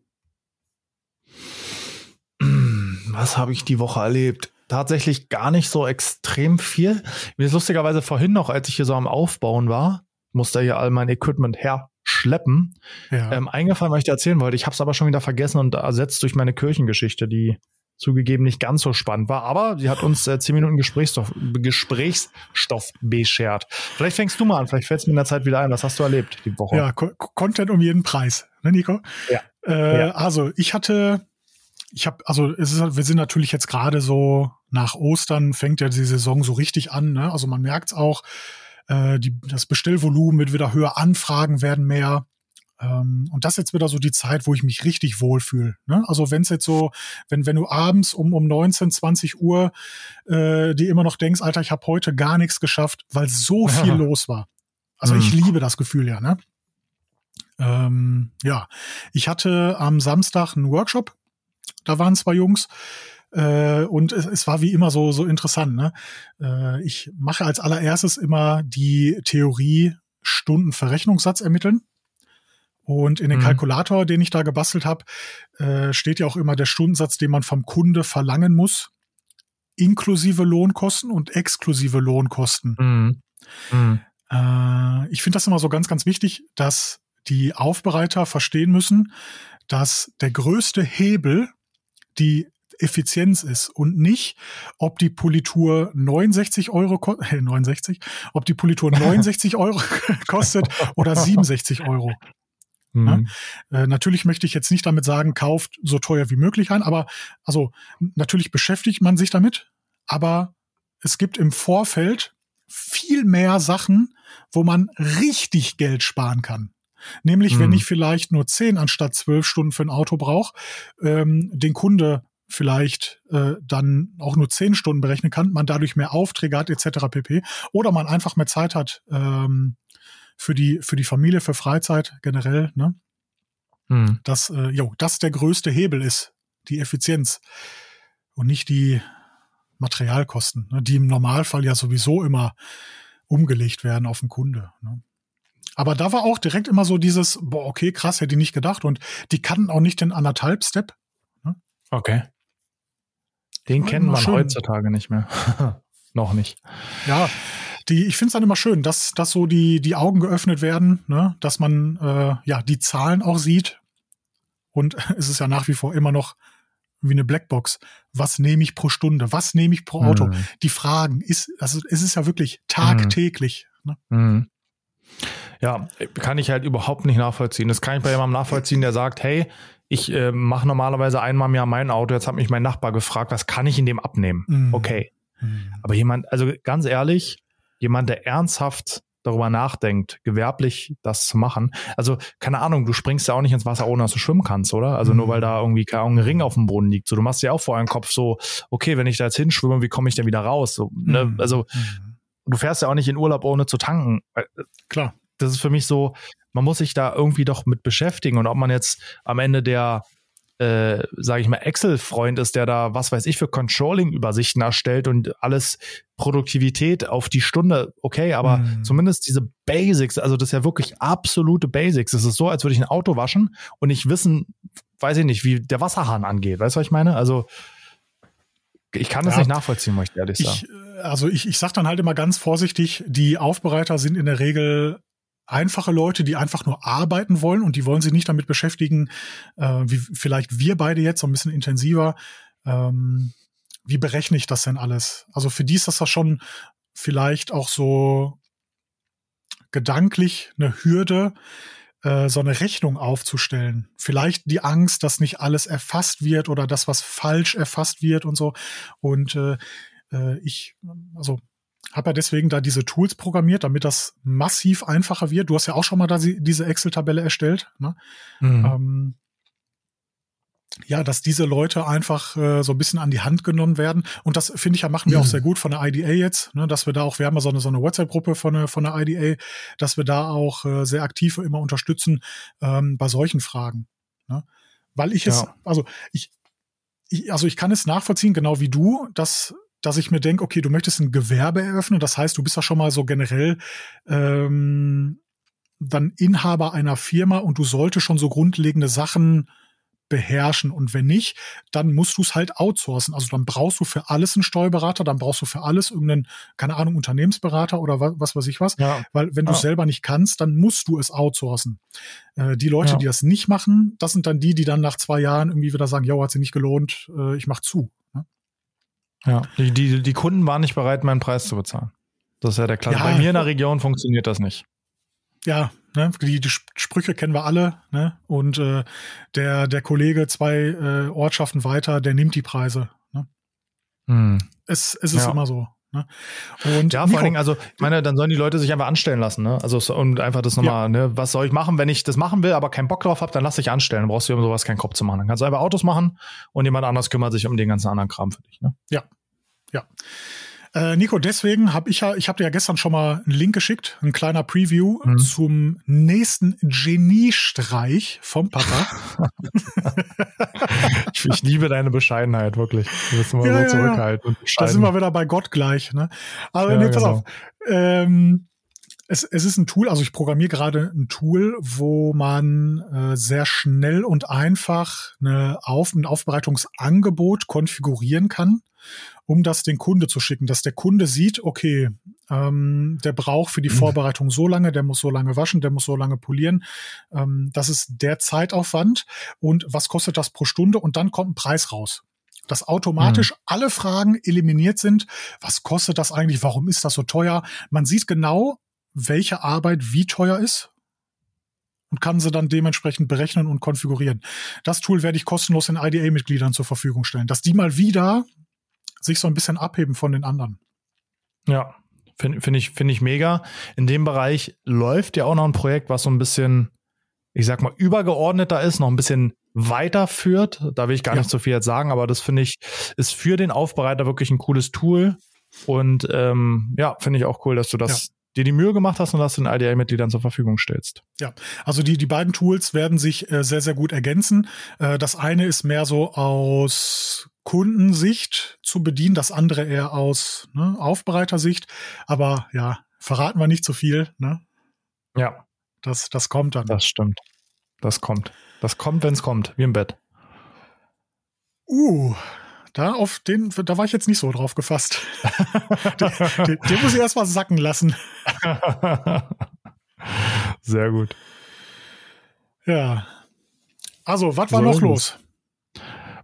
Was habe ich die Woche erlebt? Tatsächlich gar nicht so extrem viel. Mir ist lustigerweise vorhin noch, als ich hier so am Aufbauen war, musste hier all mein Equipment her schleppen. Ja. Ähm, eingefallen, was ich dir erzählen wollte. Ich habe es aber schon wieder vergessen und ersetzt durch meine Kirchengeschichte, die zugegeben nicht ganz so spannend war, aber sie hat uns äh, zehn Minuten Gesprächsstoff, Gesprächsstoff beschert. Vielleicht fängst du mal an, vielleicht fällt es mir in der Zeit wieder ein. Was hast du erlebt die Woche? Ja, Co Content um jeden Preis, ne, Nico? Ja. Äh, ja. Also ich hatte, ich habe, also es ist, wir sind natürlich jetzt gerade so nach Ostern fängt ja die Saison so richtig an. Ne? Also man merkt es auch, äh, die, das Bestellvolumen wird wieder höher, Anfragen werden mehr. Ähm, und das ist jetzt wieder so die Zeit, wo ich mich richtig wohlfühle. Ne? Also wenn es jetzt so, wenn, wenn du abends um, um 19, 20 Uhr äh, dir immer noch denkst, Alter, ich habe heute gar nichts geschafft, weil so viel los war. Also ich mhm. liebe das Gefühl ja, ne? Ähm, ja, ich hatte am Samstag einen Workshop. Da waren zwei Jungs. Äh, und es, es, war wie immer so, so interessant. Ne? Äh, ich mache als allererstes immer die Theorie Stundenverrechnungssatz ermitteln. Und in den mhm. Kalkulator, den ich da gebastelt habe, äh, steht ja auch immer der Stundensatz, den man vom Kunde verlangen muss, inklusive Lohnkosten und exklusive Lohnkosten. Mhm. Mhm. Äh, ich finde das immer so ganz, ganz wichtig, dass die Aufbereiter verstehen müssen, dass der größte Hebel die Effizienz ist und nicht, ob die Politur 69 Euro, äh, 69, ob die Politur 69 Euro kostet oder 67 Euro. Mhm. Ja? Äh, natürlich möchte ich jetzt nicht damit sagen, kauft so teuer wie möglich ein, aber also natürlich beschäftigt man sich damit, aber es gibt im Vorfeld viel mehr Sachen, wo man richtig Geld sparen kann. Nämlich, mhm. wenn ich vielleicht nur zehn anstatt zwölf Stunden für ein Auto brauche, ähm, den Kunde vielleicht äh, dann auch nur zehn Stunden berechnen kann, man dadurch mehr Aufträge hat etc. pp. Oder man einfach mehr Zeit hat ähm, für die für die Familie, für Freizeit generell. Ne? Mhm. Dass äh, jo, das der größte Hebel ist, die Effizienz und nicht die Materialkosten, ne, die im Normalfall ja sowieso immer umgelegt werden auf den Kunde. Ne? Aber da war auch direkt immer so dieses, boah, okay, krass, hätte ich nicht gedacht. Und die kannten auch nicht den anderthalb Step. Ne? Okay. Den kennen man schön. heutzutage nicht mehr. Noch nicht. Ja, die, ich finde es dann immer schön, dass, dass so die, die Augen geöffnet werden, ne? dass man äh, ja die Zahlen auch sieht. Und es ist ja nach wie vor immer noch wie eine Blackbox. Was nehme ich pro Stunde? Was nehme ich pro Auto? Mhm. Die Fragen ist, also es ist ja wirklich tagtäglich. Mhm. Ne? Mhm. Ja, kann ich halt überhaupt nicht nachvollziehen. Das kann ich bei jemandem nachvollziehen, der sagt, hey, ich äh, mache normalerweise einmal im Jahr mein Auto, jetzt hat mich mein Nachbar gefragt, was kann ich in dem abnehmen? Mhm. Okay. Mhm. Aber jemand, also ganz ehrlich, jemand, der ernsthaft darüber nachdenkt, gewerblich das zu machen. Also, keine Ahnung, du springst ja auch nicht ins Wasser, ohne dass du schwimmen kannst, oder? Also nur weil da irgendwie ein Ring auf dem Boden liegt. So, du machst ja auch vorher im Kopf so, okay, wenn ich da jetzt hinschwimme, wie komme ich denn wieder raus? So, ne? Mhm. Also, mhm. du fährst ja auch nicht in Urlaub, ohne zu tanken. Äh, Klar. Das ist für mich so, man muss sich da irgendwie doch mit beschäftigen. Und ob man jetzt am Ende der äh, sage ich mal, Excel-Freund ist, der da, was weiß ich, für Controlling-Übersichten erstellt und alles Produktivität auf die Stunde, okay, aber mhm. zumindest diese Basics, also das ist ja wirklich absolute Basics. Es ist so, als würde ich ein Auto waschen und nicht wissen, weiß ich nicht, wie der Wasserhahn angeht. Weißt du, was ich meine? Also ich kann das ja, nicht nachvollziehen, möchte ich ehrlich sagen. Ich, also ich, ich sage dann halt immer ganz vorsichtig, die Aufbereiter sind in der Regel einfache Leute, die einfach nur arbeiten wollen und die wollen sich nicht damit beschäftigen, äh, wie vielleicht wir beide jetzt so ein bisschen intensiver. Ähm, wie berechne ich das denn alles? Also für die ist das ja schon vielleicht auch so gedanklich eine Hürde, äh, so eine Rechnung aufzustellen. Vielleicht die Angst, dass nicht alles erfasst wird oder dass was falsch erfasst wird und so. Und äh, äh ich, also habe ja deswegen da diese Tools programmiert, damit das massiv einfacher wird. Du hast ja auch schon mal da diese Excel-Tabelle erstellt. Ne? Mhm. Ähm, ja, dass diese Leute einfach äh, so ein bisschen an die Hand genommen werden. Und das finde ich ja, machen wir mhm. auch sehr gut von der IDA jetzt, ne, dass wir da auch, wir haben ja so eine, so eine WhatsApp-Gruppe von, der von der IDA, dass wir da auch äh, sehr aktiv immer unterstützen ähm, bei solchen Fragen. Ne? Weil ich es, ja. also ich, ich, also ich kann es nachvollziehen, genau wie du, dass dass ich mir denke, okay, du möchtest ein Gewerbe eröffnen, das heißt, du bist ja schon mal so generell ähm, dann Inhaber einer Firma und du solltest schon so grundlegende Sachen beherrschen. Und wenn nicht, dann musst du es halt outsourcen. Also dann brauchst du für alles einen Steuerberater, dann brauchst du für alles irgendeinen, keine Ahnung, Unternehmensberater oder was, was weiß ich was. Ja. Weil wenn du es selber nicht kannst, dann musst du es outsourcen. Äh, die Leute, ja. die das nicht machen, das sind dann die, die dann nach zwei Jahren irgendwie wieder sagen, ja, hat sich nicht gelohnt, äh, ich mach zu. Ja, die, die, die Kunden waren nicht bereit, meinen Preis zu bezahlen. Das ist ja der Klasse. Ja, Bei mir in der Region funktioniert das nicht. Ja, ne, die, die Sprüche kennen wir alle. Ne? Und äh, der, der Kollege zwei äh, Ortschaften weiter, der nimmt die Preise. Ne? Hm. Es, es ist ja. immer so. Ne? Und ja, vor allen Dingen, also ich meine, dann sollen die Leute sich einfach anstellen lassen, ne? Also und einfach das nochmal, ja. ne, was soll ich machen, wenn ich das machen will, aber keinen Bock drauf habe, dann lass dich anstellen. Dann brauchst du um sowas keinen Kopf zu machen. Dann kannst du einfach Autos machen und jemand anders kümmert sich um den ganzen anderen Kram für dich, ne? Ja. Ja. Äh, Nico, deswegen habe ich ja, ich habe dir ja gestern schon mal einen Link geschickt, ein kleiner Preview mhm. zum nächsten Geniestreich vom Papa. ich, ich, liebe deine Bescheidenheit, wirklich. Du bist immer ja, so zurückhaltend. Ja, ja. Da sind wir wieder bei Gott gleich, ne? Aber nee, pass genau. auf. Ähm, es, es ist ein Tool, also ich programmiere gerade ein Tool, wo man äh, sehr schnell und einfach eine Auf ein Aufbereitungsangebot konfigurieren kann, um das den Kunde zu schicken, dass der Kunde sieht, okay, ähm, der braucht für die mhm. Vorbereitung so lange, der muss so lange waschen, der muss so lange polieren. Ähm, das ist der Zeitaufwand und was kostet das pro Stunde und dann kommt ein Preis raus dass automatisch mhm. alle Fragen eliminiert sind. Was kostet das eigentlich? Warum ist das so teuer? Man sieht genau, welche Arbeit wie teuer ist und kann sie dann dementsprechend berechnen und konfigurieren. Das Tool werde ich kostenlos den IDA-Mitgliedern zur Verfügung stellen, dass die mal wieder sich so ein bisschen abheben von den anderen. Ja, finde find ich, find ich mega. In dem Bereich läuft ja auch noch ein Projekt, was so ein bisschen, ich sag mal, übergeordneter ist, noch ein bisschen weiterführt. Da will ich gar ja. nicht so viel jetzt sagen, aber das finde ich, ist für den Aufbereiter wirklich ein cooles Tool. Und ähm, ja, finde ich auch cool, dass du das dir die Mühe gemacht hast und das den IDA-Mitgliedern zur Verfügung stellst. Ja, also die, die beiden Tools werden sich äh, sehr, sehr gut ergänzen. Äh, das eine ist mehr so aus Kundensicht zu bedienen, das andere eher aus ne, Aufbereitersicht. Aber ja, verraten wir nicht zu viel. Ne? Ja. Das, das kommt dann. Das stimmt. Das kommt. Das kommt, wenn es kommt, wie im Bett. Uh, da auf den, da war ich jetzt nicht so drauf gefasst. den, den, den muss ich erst mal sacken lassen. Sehr gut. Ja. Also, was war so noch los?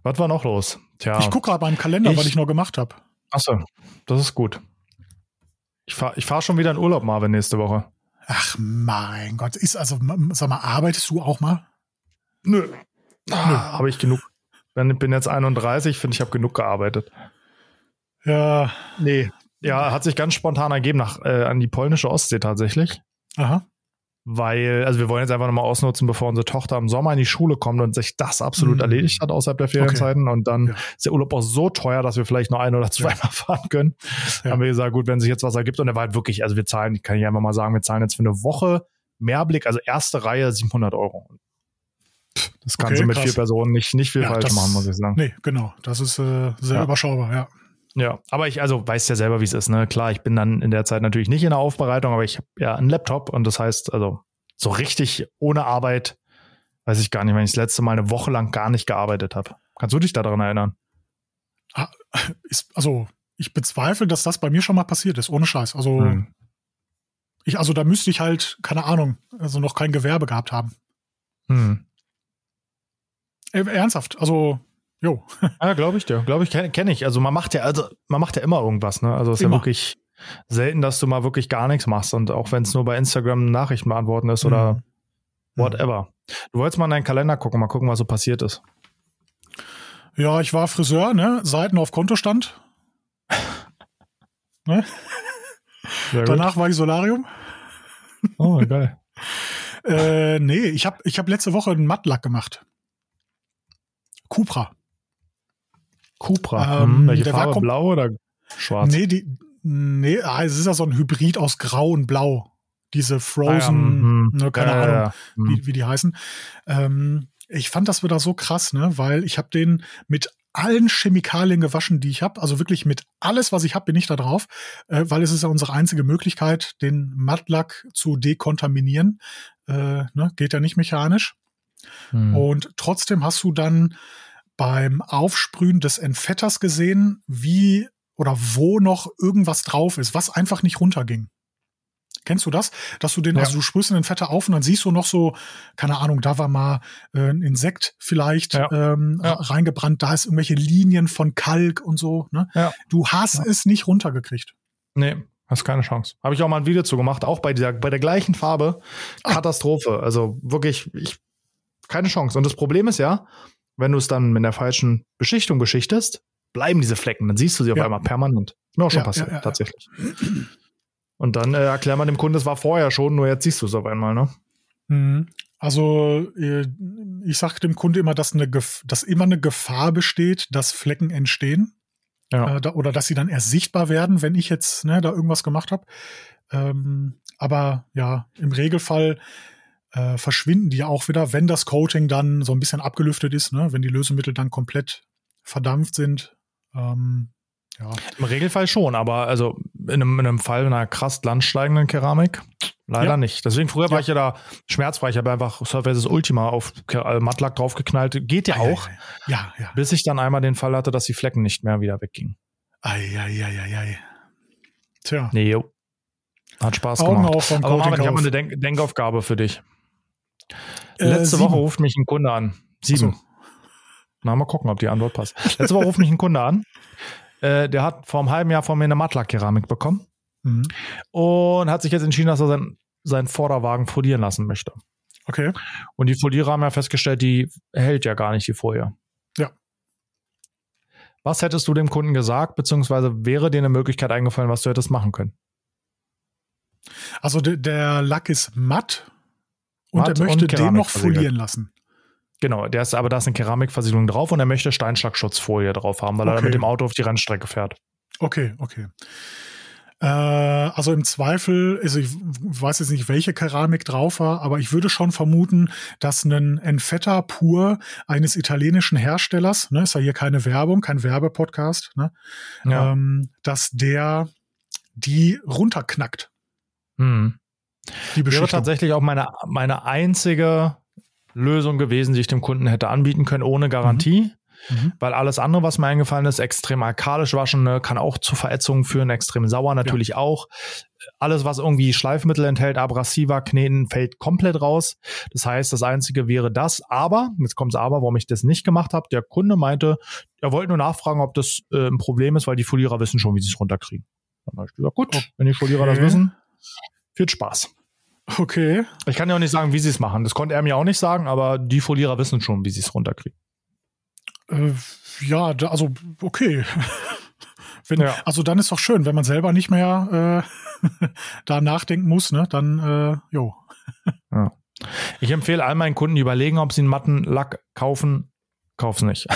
Was war noch los? Tja. Ich gucke gerade beim Kalender, ich, was ich noch gemacht habe. Achso, das ist gut. Ich fahre ich fahr schon wieder in Urlaub, Marvin, nächste Woche. Ach mein Gott, ist also, sag mal, arbeitest du auch mal? Nö. Ah, Habe ich genug. Ich bin jetzt 31, finde ich, habe genug gearbeitet. Ja. Nee. Ja, hat sich ganz spontan ergeben nach, äh, an die polnische Ostsee tatsächlich. Aha. Weil, also wir wollen jetzt einfach nochmal ausnutzen, bevor unsere Tochter im Sommer in die Schule kommt und sich das absolut mhm. erledigt hat außerhalb der Ferienzeiten. Okay. Und dann ja. ist der Urlaub auch so teuer, dass wir vielleicht noch ein oder zweimal ja. fahren können. Ja. Haben wir gesagt, gut, wenn sich jetzt was ergibt. Und er war halt wirklich, also wir zahlen, kann ich einfach mal sagen, wir zahlen jetzt für eine Woche Mehrblick, also erste Reihe 700 Euro. Das kannst okay, du mit krass. vier Personen nicht, nicht viel falsch machen, muss ich sagen. Nee, genau. Das ist äh, sehr überschaubar, ja. Ja, aber ich, also weiß ja selber, wie es ist, ne? Klar, ich bin dann in der Zeit natürlich nicht in der Aufbereitung, aber ich habe ja einen Laptop und das heißt, also so richtig ohne Arbeit, weiß ich gar nicht, wenn ich das letzte Mal eine Woche lang gar nicht gearbeitet habe. Kannst du dich daran erinnern? Ah, also, ich bezweifle, dass das bei mir schon mal passiert ist, ohne Scheiß. Also, hm. ich, also da müsste ich halt, keine Ahnung, also noch kein Gewerbe gehabt haben. Hm. Äh, ernsthaft, also jo. Ja, glaube ich dir. Glaube ich, kenne kenn ich. Also man macht ja, also man macht ja immer irgendwas, ne? Also es ist immer. ja wirklich selten, dass du mal wirklich gar nichts machst. Und auch wenn es nur bei Instagram Nachrichten beantworten ist oder mhm. whatever. Du wolltest mal in deinen Kalender gucken, mal gucken, was so passiert ist. Ja, ich war Friseur, ne? Seiten auf Kontostand. ne? Danach war ich Solarium. Oh, geil. äh, nee, ich habe ich hab letzte Woche einen Mattlack gemacht. Cupra. Cupra. Ähm, hm, welche Farbe? Blau oder schwarz? Nee, die, nee, ah, es ist ja so ein Hybrid aus Grau und Blau. Diese Frozen, ah, ja, hm. ne, keine ja, Ahnung, ja, wie, hm. wie die heißen. Ähm, ich fand das wieder so krass, ne, weil ich habe den mit allen Chemikalien gewaschen, die ich habe. Also wirklich mit alles, was ich habe, bin ich da drauf, äh, weil es ist ja unsere einzige Möglichkeit, den Mattlack zu dekontaminieren. Äh, ne, geht ja nicht mechanisch. Hm. Und trotzdem hast du dann beim Aufsprühen des Entfetters gesehen, wie oder wo noch irgendwas drauf ist, was einfach nicht runterging. Kennst du das? Dass du den, ja. also du sprühst den Fetter auf und dann siehst du noch so, keine Ahnung, da war mal äh, ein Insekt vielleicht ja. Ähm, ja. reingebrannt, da ist irgendwelche Linien von Kalk und so. Ne? Du hast es nicht runtergekriegt. Nee, hast keine Chance. Habe ich auch mal ein Video zu gemacht, auch bei dieser, bei der gleichen Farbe. Ah. Katastrophe. Also wirklich, ich keine Chance. Und das Problem ist ja, wenn du es dann mit der falschen Beschichtung beschichtest, bleiben diese Flecken. Dann siehst du sie auf einmal permanent. Ist mir auch schon ja, passiert, ja, tatsächlich. Und dann äh, erklär mal dem Kunden, es war vorher schon, nur jetzt siehst du es auf einmal, ne? Mhm. Also äh, ich sage dem Kunde immer, dass, eine dass immer eine Gefahr besteht, dass Flecken entstehen. Ja. Äh, da, oder dass sie dann erst sichtbar werden, wenn ich jetzt ne, da irgendwas gemacht habe. Ähm, aber ja, im Regelfall äh, verschwinden die auch wieder, wenn das Coating dann so ein bisschen abgelüftet ist, ne? wenn die Lösemittel dann komplett verdampft sind. Ähm, ja. Im Regelfall schon, aber also in einem, in einem Fall einer krass landsteigenden Keramik leider ja. nicht. Deswegen früher ja. war ich ja da schmerzfrei. Ich habe einfach Surfaces Ultima auf äh, Mattlack draufgeknallt. Geht ja ah, auch. Ja, ja, Bis ich dann einmal den Fall hatte, dass die Flecken nicht mehr wieder weggingen. Eieieiei. Tja. Nee, jo. Hat Spaß Augen gemacht. Auf Aber Marvin, ich habe eine Denk Denkaufgabe für dich. Äh, Letzte sieben. Woche ruft mich ein Kunde an. Sieben. Ach Na, mal gucken, ob die Antwort passt. Letzte Woche ruft mich ein Kunde an. Äh, der hat vor einem halben Jahr von mir eine Mattlack-Keramik bekommen Mhm. und hat sich jetzt entschieden, dass er sein, seinen Vorderwagen folieren lassen möchte. Okay. Und die Folierer haben ja festgestellt, die hält ja gar nicht die Folie. Ja. Was hättest du dem Kunden gesagt, beziehungsweise wäre dir eine Möglichkeit eingefallen, was du hättest machen können? Also de, der Lack ist matt und er möchte und den noch folieren lassen. Genau, der ist, aber da ist eine Keramikversiegelung drauf und er möchte Steinschlagschutzfolie drauf haben, weil er Okay. mit dem Auto auf die Rennstrecke fährt. Okay, okay. Äh, also im Zweifel, also ich weiß jetzt nicht, welche Keramik drauf war, aber ich würde schon vermuten, dass ein Enfetta pur eines italienischen Herstellers, ne, ist ja hier keine Werbung, kein Werbepodcast, ne, Ja. ähm, dass der die runterknackt, Hm. Die Wäre tatsächlich auch meine, meine einzige Lösung gewesen, die ich dem Kunden hätte anbieten können, ohne Garantie. Mhm. Weil alles andere, was mir eingefallen ist, extrem alkalisch waschen, ne, kann auch zu Verätzungen führen, extrem sauer natürlich auch. Alles, was irgendwie Schleifmittel enthält, abrasiver, Kneten, fällt komplett raus. Das heißt, das Einzige wäre das. Aber, jetzt kommt's aber, warum ich das nicht gemacht habe, der Kunde meinte, er wollte nur nachfragen, ob das äh, ein Problem ist, weil die Folierer wissen schon, wie sie es runterkriegen. Dann habe ich gesagt, gut, wenn die Folierer das Okay. wissen, viel Spaß. Okay. Ich kann ja auch nicht sagen, wie sie es machen. Das konnte er mir auch nicht sagen, aber die Folierer wissen schon, wie sie es runterkriegen. Äh, ja, da, also okay. Wenn, Ja. Also dann ist doch schön, wenn man selber nicht mehr äh, da nachdenken muss, ne? Dann, äh, jo. Ich empfehle all meinen Kunden, die überlegen, ob sie einen matten Lack kaufen. Kauf's nicht.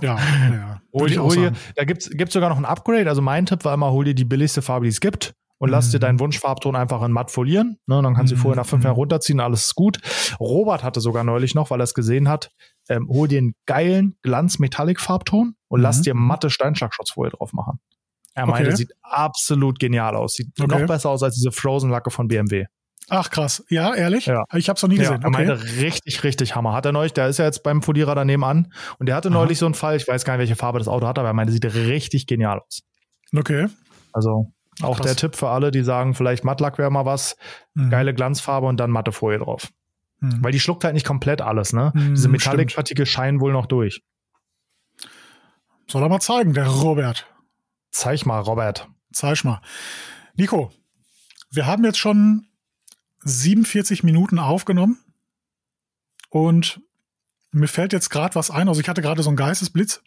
Ja, ja. Hol, hol dir, da gibt's gibt's sogar noch ein Upgrade. Also mein Tipp war immer, hol dir die billigste Farbe, die es gibt und lass Mhm. dir deinen Wunschfarbton einfach in matt folieren. Ne, dann kannst du Mhm. vorher nach fünf Mhm. Jahren runterziehen, alles ist gut. Robert hatte sogar neulich noch, weil er es gesehen hat, ähm, hol dir einen geilen Glanz-Metallic-Farbton und lass Mhm. dir matte Steinschlagschutzfolie drauf machen. Er Okay. meinte, sieht absolut genial aus. Sieht Okay. noch besser aus als diese Frozen-Lacke von BMW. Ach krass. Ja, ehrlich? Ja. Ich hab's noch nie Ja, gesehen. er Okay. meinte richtig, richtig Hammer. Hat er neulich, der ist ja jetzt beim Folierer daneben an und der hatte Aha. neulich so einen Fall, ich weiß gar nicht, welche Farbe das Auto hat, aber er meinte, sieht richtig genial aus. okay. Also auch Krass. der Tipp für alle, die sagen, vielleicht Mattlack wäre mal was, Mhm. geile Glanzfarbe und dann matte Folie drauf. Mhm. Weil die schluckt halt nicht komplett alles, ne? Mhm, Diese. Metallic-Partikel scheinen wohl noch durch. Soll er mal zeigen, der Robert. Zeig mal, Robert. Zeig mal. Nico, wir haben jetzt schon 47 Minuten aufgenommen und mir fällt jetzt gerade was ein. Also ich hatte gerade so einen Geistesblitz.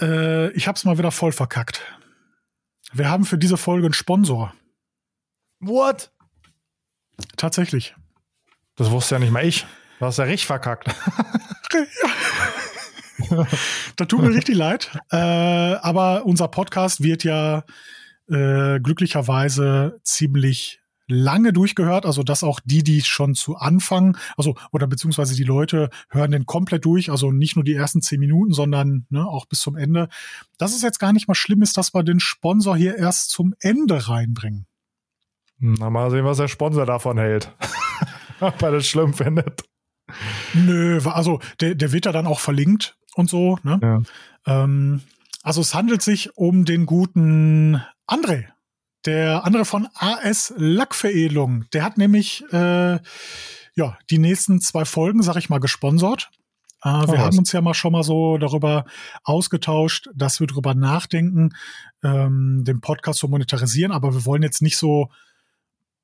Äh, ich habe es mal wieder voll verkackt. Wir haben für diese Folge einen Sponsor. What? Tatsächlich. Das wusste ja nicht mal ich. Du hast ja richtig verkackt. Da tut mir richtig leid. Äh, aber unser Podcast wird ja äh, glücklicherweise ziemlich lange durchgehört, also dass auch die, die schon zu Anfang, also oder beziehungsweise die Leute hören den komplett durch, also nicht nur die ersten zehn Minuten, sondern ne, auch bis zum Ende. Dass es jetzt gar nicht mal schlimm ist, dass wir den Sponsor hier erst zum Ende reinbringen. Na, mal sehen, was der Sponsor davon hält. Ob er das schlimm findet. Nö, also der, der wird ja dann auch verlinkt und so. Ne? Ja. Ähm, also es handelt sich um den guten André. Der andere von AS Lackveredelung. Der hat nämlich äh, ja die nächsten zwei Folgen, sag ich mal, gesponsert. Äh, wir was. haben uns ja mal schon mal so darüber ausgetauscht, dass wir darüber nachdenken, ähm, den Podcast zu monetarisieren, aber wir wollen jetzt nicht so,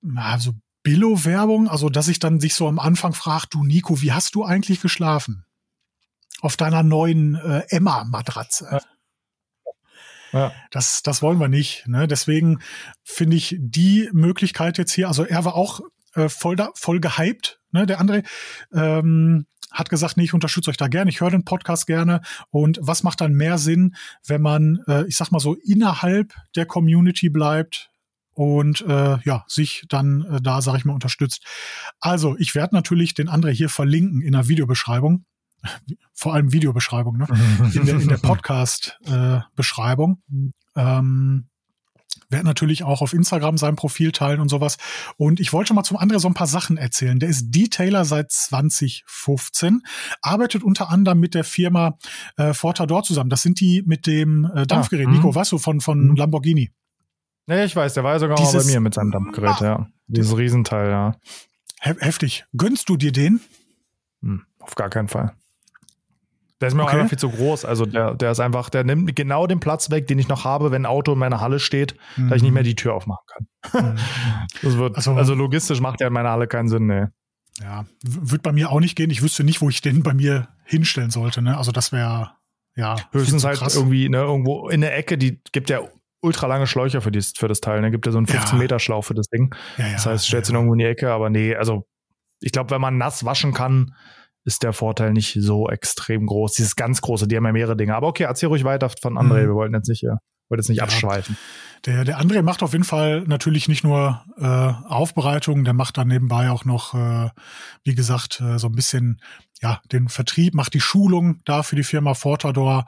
na, so Billo-Werbung, also dass ich dann sich so am Anfang frage, du Nico, wie hast du eigentlich geschlafen? Auf deiner neuen äh, Emma-Matratze. Ja. Das, das wollen wir nicht. Ne? Deswegen finde ich die Möglichkeit jetzt hier, also er war auch äh, voll, da, voll gehypt, ne? der André. Ähm, hat gesagt, nee, ich unterstütze euch da gerne, ich höre den Podcast gerne. Und was macht dann mehr Sinn, wenn man, äh, ich sag mal so, innerhalb der Community bleibt und äh, ja, sich dann äh, da, sage ich mal, unterstützt. Also, ich werde natürlich den André hier verlinken in der Videobeschreibung. Vor allem Videobeschreibung, ne? In der, in der Podcast-Beschreibung. Äh, ähm, werde natürlich auch auf Instagram sein Profil teilen und sowas. Und ich wollte schon mal zum anderen so ein paar Sachen erzählen. Der ist Detailer seit 2015, arbeitet unter anderem mit der Firma äh, Fortador zusammen. Das sind die mit dem äh, Dampfgerät. Ah, Nico, mhm. weißt du, von, von mhm. Lamborghini. Ja, ich weiß, der war ja sogar Dieses, mal bei mir mit seinem Dampfgerät, ja. Dieses Riesenteil, ja. Heftig. Gönnst du dir den? Hm, auf gar keinen Fall. Der ist mir okay. auch einfach viel zu groß. Also der, der ist einfach, der nimmt genau den Platz weg, den ich noch habe, wenn ein Auto in meiner Halle steht, mhm. da ich nicht mehr die Tür aufmachen kann. Mhm. wird, also, also, logistisch macht der in meiner Halle keinen Sinn, nee. Ja, wird bei mir auch nicht gehen. Ich wüsste nicht, wo ich den bei mir hinstellen sollte. Ne? Also das wäre ja höchstens halt irgendwie ne, irgendwo in der Ecke. Die gibt ja ultra lange Schläuche für, dies, für das Teil. Ne? Gibt ja so einen 15 Meter Schlauch für das Ding. Ja, ja, das heißt, stellst ja, ihn irgendwo in die Ecke, aber nee, also ich glaube, wenn man nass waschen kann, ist der Vorteil nicht so extrem groß. Dieses ganz große, die haben ja mehrere Dinge. Aber okay, erzähl ruhig weiter von André. Mhm. Wir wollten jetzt nicht, äh, wollten jetzt nicht ja. abschweifen. Der, der André macht auf jeden Fall natürlich nicht nur äh, Aufbereitung, der macht dann nebenbei auch noch, äh, wie gesagt, äh, so ein bisschen ja den Vertrieb, macht die Schulung da für die Firma Fortador,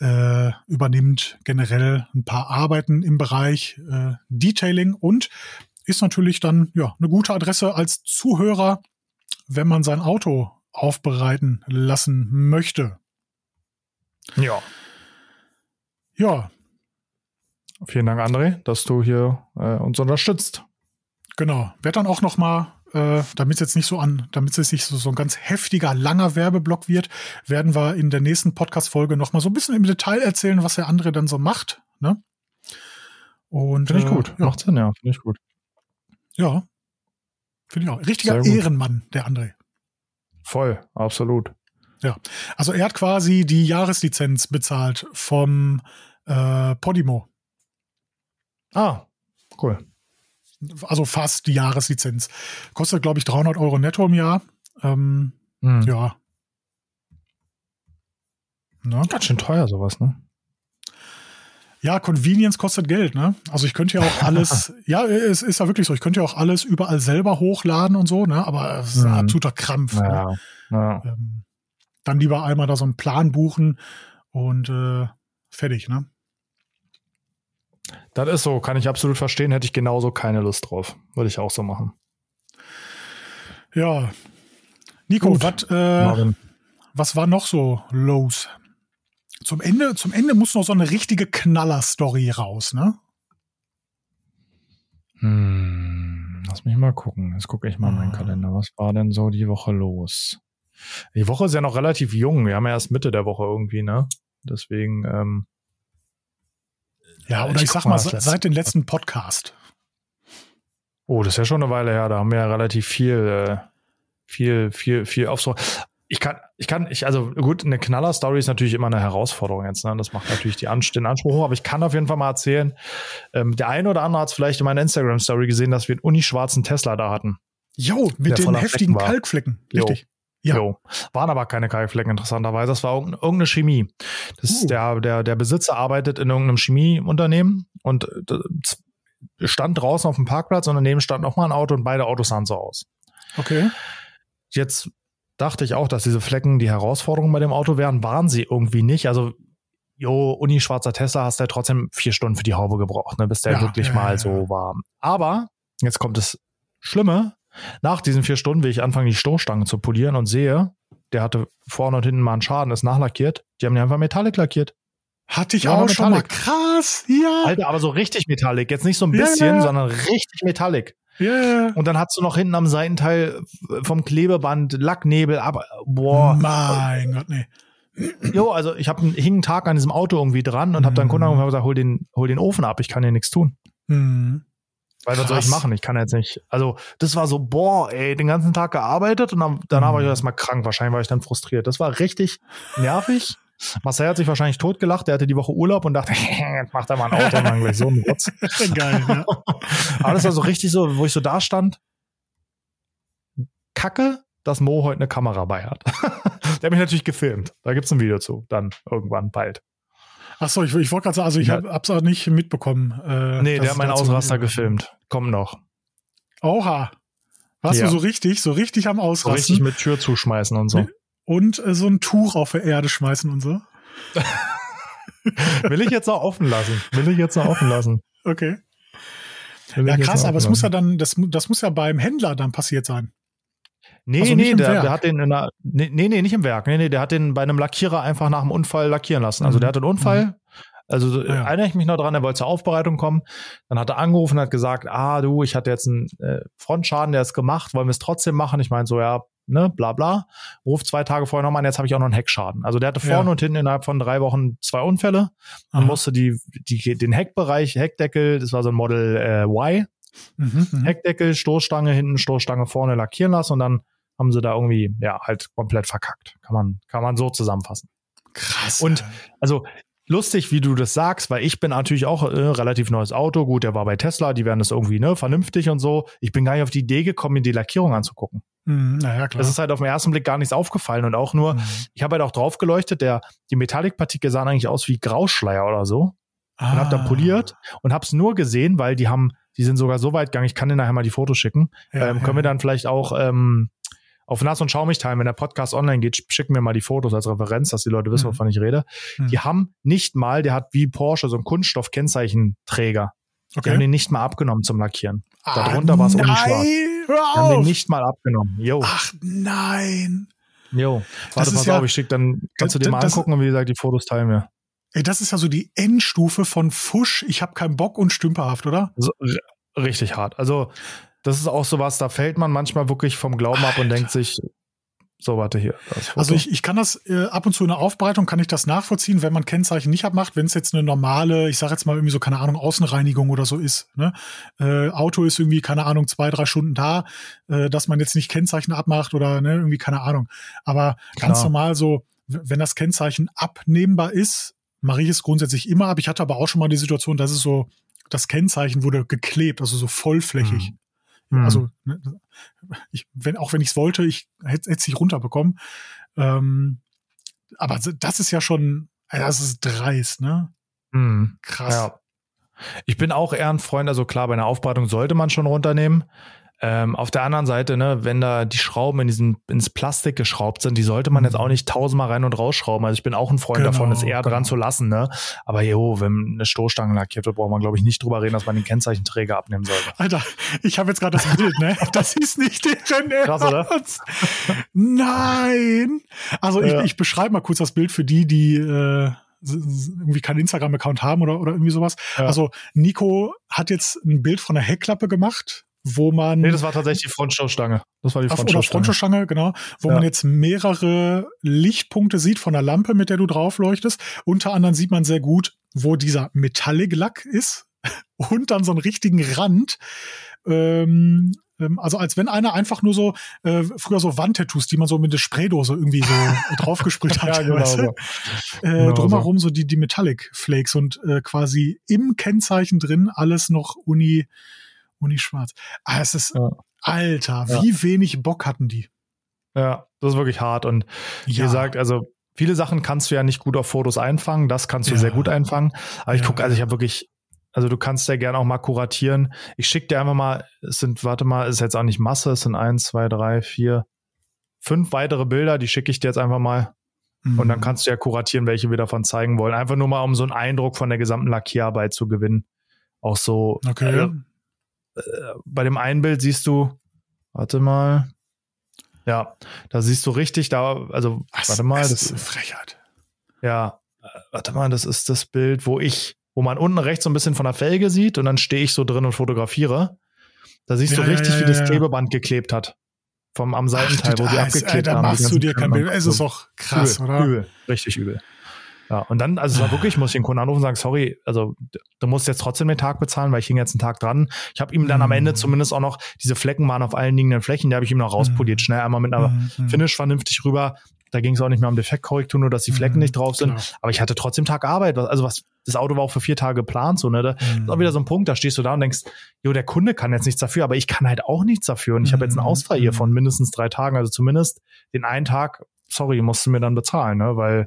äh, übernimmt generell ein paar Arbeiten im Bereich äh, Detailing und ist natürlich dann ja eine gute Adresse als Zuhörer, wenn man sein Auto aufbereiten lassen möchte. Ja. Ja. Vielen Dank, André, dass du hier äh, uns unterstützt. Genau. Werd dann auch noch mal, äh, damit es jetzt nicht so an, damit es nicht so, so ein ganz heftiger, langer Werbeblock wird, werden wir in der nächsten Podcast-Folge noch mal so ein bisschen im Detail erzählen, was der andere dann so macht. Ne? Und finde ich äh, gut. Ja. Macht Sinn, ja. Finde ich gut. Ja. Finde ich auch. Richtiger Ehrenmann, der André. Voll, absolut. Ja, also er hat quasi die Jahreslizenz bezahlt vom äh, Podimo. Ah, cool. Also fast die Jahreslizenz. Kostet, glaube ich, 300 Euro netto im Jahr. Ähm, hm. Ja. Ne? Ganz schön teuer sowas, ne? Ja, Convenience kostet Geld, ne? Also ich könnte ja auch alles, ja, es ist ja wirklich so, ich könnte ja auch alles überall selber hochladen und so, ne? Aber es ist ein mhm. absoluter Krampf. Ja, ne? ja. Ähm, dann lieber einmal da so einen Plan buchen und äh, fertig, ne? Das ist so, kann ich absolut verstehen, hätte ich genauso keine Lust drauf. Würde ich auch so machen. Ja. Nico, wat, äh, was war noch so los? Zum Ende, zum Ende muss noch so eine richtige Knaller-Story raus, ne? Hm, lass mich mal gucken. Jetzt gucke ich mal ah. meinen Kalender. Was war denn so die Woche los? Die Woche ist ja noch relativ jung. Wir haben ja erst Mitte der Woche irgendwie, ne? Deswegen, ähm, Ja, oder ich, ich sag mal, seit dem letzten Podcast. Oh, das ist ja schon eine Weile her. Da haben wir ja relativ viel, äh, viel, viel, viel auf so ich kann, ich kann, ich, also gut, eine Knaller-Story ist natürlich immer eine Herausforderung jetzt, ne? Das macht natürlich die Anst den Anspruch hoch, aber ich kann auf jeden Fall mal erzählen, ähm, der eine oder andere hat es vielleicht in meiner Instagram-Story gesehen, dass wir einen unischwarzen Tesla da hatten. Jo, mit den heftigen Kalkflecken, richtig. Ja. Jo. Waren aber keine Kalkflecken, interessanterweise. Das war irgendeine Chemie. Das uh. der, der, der Besitzer arbeitet in irgendeinem Chemieunternehmen und äh, stand draußen auf dem Parkplatz und daneben stand nochmal ein Auto und beide Autos sahen so aus. Okay. Jetzt dachte ich auch, dass diese Flecken die Herausforderung bei dem Auto wären. Waren sie irgendwie nicht. Also, jo, Uni schwarzer Tesla hast du ja trotzdem vier Stunden für die Haube gebraucht, ne, bis der ja, wirklich ja, mal ja, so war. Aber jetzt kommt das Schlimme. Nach diesen vier Stunden will ich anfangen, die Stoßstange zu polieren und sehe, der hatte vorne und hinten mal einen Schaden, ist nachlackiert. Die haben die einfach Metallic lackiert. Hatte ich auch schon mal. Krass, ja. Alter, aber so richtig Metallic. Jetzt nicht so ein bisschen, sondern richtig Metallic. Yeah. Und dann hast du noch hinten am Seitenteil vom Klebeband Lacknebel, aber boah. Mein Gott, nee. Jo, also ich habe hing einen Tag an diesem Auto irgendwie dran und habe dann Kunden und gesagt, hol den, hol den Ofen ab, ich kann hier nichts tun. Mhm. Weil was soll ich machen? Ich kann jetzt nicht. Also, das war so, boah, ey, den ganzen Tag gearbeitet und dann, danach mhm. war ich erstmal krank. Wahrscheinlich war ich dann frustriert. Das war richtig nervig. Marcel hat sich wahrscheinlich totgelacht. Der hatte die Woche Urlaub und dachte, jetzt macht er mal ein Auto und dann gleich so einen Rotz. Geil, ja. Aber das war so richtig so, wo ich so da stand. Kacke, dass Mo heute eine Kamera bei hat. der hat mich natürlich gefilmt. Da gibt's ein Video zu, dann irgendwann bald. Achso, ich, ich wollte gerade sagen, also ich ja. hab's auch nicht mitbekommen. Äh, nee, der hat meinen Ausraster gefilmt. Komm noch. Oha. Warst ja. du so richtig, so richtig am Ausrasten? So richtig mit Tür zuschmeißen und so. Und äh, so ein Tuch auf der Erde schmeißen und so. Will ich jetzt noch offen lassen. Will ich jetzt noch offen lassen. Okay. ja, krass, aber es muss ja dann, das, das muss ja beim Händler dann passiert sein. Nee, also nee, der, der, hat den in einer, nee, nee, nicht im Werk. Nee, nee, der hat den bei einem Lackierer einfach nach dem Unfall lackieren lassen. Also mhm. der hatte einen Unfall. Mhm. Also ja. erinnere ich mich noch dran, er wollte zur Aufbereitung kommen. Dann hat er angerufen und hat gesagt, ah du, ich hatte jetzt einen äh, Frontschaden, der ist gemacht, wollen wir es trotzdem machen? Ich meine so, ja, ne, bla bla. Ruf zwei Tage vorher nochmal an, jetzt habe ich auch noch einen Heckschaden. Also der hatte vorne ja. und hinten innerhalb von drei Wochen zwei Unfälle. Dann musste die, die, den Heckbereich, Heckdeckel, das war so ein Model äh, Y, mhm, mhm, Heckdeckel, Stoßstange hinten, Stoßstange vorne lackieren lassen und dann haben sie da irgendwie, ja, halt komplett verkackt. Kann man, kann man so zusammenfassen. Krass. Und also lustig, wie du das sagst, weil ich bin natürlich auch äh, relativ neues Auto. Gut, der war bei Tesla, die werden das irgendwie ne vernünftig und so. Ich bin gar nicht auf die Idee gekommen, mir die Lackierung anzugucken. Mhm, naja, klar. Das ist halt auf den ersten Blick gar nichts aufgefallen und auch nur, mhm. ich habe halt auch drauf geleuchtet, der, die Metallicpartikel sahen eigentlich aus wie Grauschleier oder so. Ah. Und habe dann poliert und habe es nur gesehen, weil die haben, die sind sogar so weit gegangen, ich kann dir nachher mal die Fotos schicken. Ja, ähm, können ja. wir dann vielleicht auch ähm, auf Nass und Schaumig teilen, wenn der Podcast online geht, schicken wir mal die Fotos als Referenz, dass die Leute wissen, mhm. wovon ich rede. Mhm. Die haben nicht mal, der hat wie Porsche so einen Kunststoff-Kennzeichenträger. Okay. Die haben den nicht mal abgenommen zum Lackieren. Ah, Darunter war es ohne schwarz. Die haben den nicht mal abgenommen. Jo. Ach nein. Jo. Warte, pass ja, auf, ich schick dann, kannst du dir mal angucken und wie gesagt, die Fotos teilen wir. Ey, das ist ja so die Endstufe von Fusch, ich habe keinen Bock und stümperhaft, oder? So, richtig hart. Also, das ist auch sowas, da fällt man manchmal wirklich vom Glauben Alter. ab und denkt sich, so, warte hier. Also ich, ich kann das äh, ab und zu in der Aufbereitung kann ich das nachvollziehen, wenn man Kennzeichen nicht abmacht, wenn es jetzt eine normale, ich sage jetzt mal irgendwie so, keine Ahnung, Außenreinigung oder so ist. Ne? Äh, Auto ist irgendwie, keine Ahnung, zwei, drei Stunden da, äh, dass man jetzt nicht Kennzeichen abmacht oder ne, irgendwie, keine Ahnung. Aber ganz Klar. normal so, wenn das Kennzeichen abnehmbar ist, mache ich es grundsätzlich immer ab. Ich hatte aber auch schon mal die Situation, dass es so, das Kennzeichen wurde geklebt, also so vollflächig. Hm. Mhm. Also, ne, ich, wenn, auch wenn ich es wollte, ich hätte es nicht runterbekommen. Ähm, aber das ist ja schon, das ist dreist, ne? Mhm. Krass. Ja. Ich bin auch eher ein Freund, also klar, bei einer Aufbereitung sollte man schon runternehmen. Ähm, auf der anderen Seite, ne, wenn da die Schrauben in diesen, ins Plastik geschraubt sind, die sollte man jetzt auch nicht tausendmal rein und rausschrauben. Also ich bin auch ein Freund genau, davon, es eher genau. dran zu lassen, ne? Aber jo, wenn eine Stoßstange lackiert wird, braucht man, glaube ich, nicht drüber reden, dass man den Kennzeichenträger abnehmen sollte. Alter, ich habe jetzt gerade das Bild, ne? Das ist nicht deren Krass, oder? Nein! Also ich, ja. ich beschreibe mal kurz das Bild für die, die äh, irgendwie keinen Instagram-Account haben oder, oder irgendwie sowas. Ja. Also Nico hat jetzt ein Bild von der Heckklappe gemacht wo man. Nee, das war tatsächlich die Frontstoßstange. Das war die Frontstoßstange. Oder Frontstoßstange, genau. Wo ja. man jetzt mehrere Lichtpunkte sieht von der Lampe, mit der du drauf leuchtest. Unter anderem sieht man sehr gut, wo dieser Metallic-Lack ist. Und dann so einen richtigen Rand. Ähm, ähm, also als wenn einer einfach nur so äh, früher so Wandtattoos, die man so mit der Spraydose irgendwie so draufgesprüht hat, ja, genau, weißt du? äh, genau drumherum so. so die die Metallic Flakes und äh, quasi im Kennzeichen drin alles noch Uni Uni Schwarz. Ah, es ist, ja. Alter, wie ja. wenig Bock hatten die. Ja, das ist wirklich hart. Und wie ja. gesagt, also viele Sachen kannst du ja nicht gut auf Fotos einfangen. Das kannst du sehr gut einfangen. Aber ich gucke, also ich habe wirklich, also du kannst ja gerne auch mal kuratieren. Ich schicke dir einfach mal, es sind, warte mal, ist jetzt auch nicht Masse, es sind eins, zwei, drei, vier, fünf weitere Bilder, die schicke ich dir jetzt einfach mal. Mhm. Und dann mhm. kannst du ja kuratieren, welche wir davon zeigen wollen. Einfach nur mal, um so einen Eindruck von der gesamten Lackierarbeit zu gewinnen. Auch so, okay. Also, bei dem einen Bild siehst du, warte mal, ja, da siehst du richtig, da, also, Was, warte mal. Das ist Frechheit. Ja, warte mal, das ist das Bild, wo ich, wo man unten rechts so ein bisschen von der Felge sieht und dann stehe ich so drin und fotografiere. Da siehst ja, du richtig, ja, ja, wie das Klebeband geklebt hat. Vom am Seitenteil, Ach, wo die abgeklebt ey, haben. Da machst du dir kein Bild. Es ist doch krass, übel, oder? Übel, richtig übel. Ja, und dann, also es war wirklich, ich muss den Kunden anrufen und sagen, sorry, also du musst jetzt trotzdem den Tag bezahlen, weil ich hing jetzt einen Tag dran. Ich habe ihm dann mhm. am Ende zumindest auch noch, diese Flecken waren auf allen liegenden Flächen, die habe ich ihm noch rauspoliert, mhm. schnell einmal mit einer mhm. mhm. Finish vernünftig rüber. Da ging es auch nicht mehr um Defektkorrektur, nur dass die Flecken mhm. nicht drauf sind. Klar. Aber ich hatte trotzdem Tag Arbeit. Also was, das Auto war auch für vier Tage geplant, so, ne? Da ist auch wieder so ein Punkt, da stehst du da und denkst, jo, der Kunde kann jetzt nichts dafür, aber ich kann halt auch nichts dafür. Und ich habe jetzt einen Ausfall hier von mindestens drei Tagen, also zumindest den einen Tag, sorry, musst du mir dann bezahlen, ne? Weil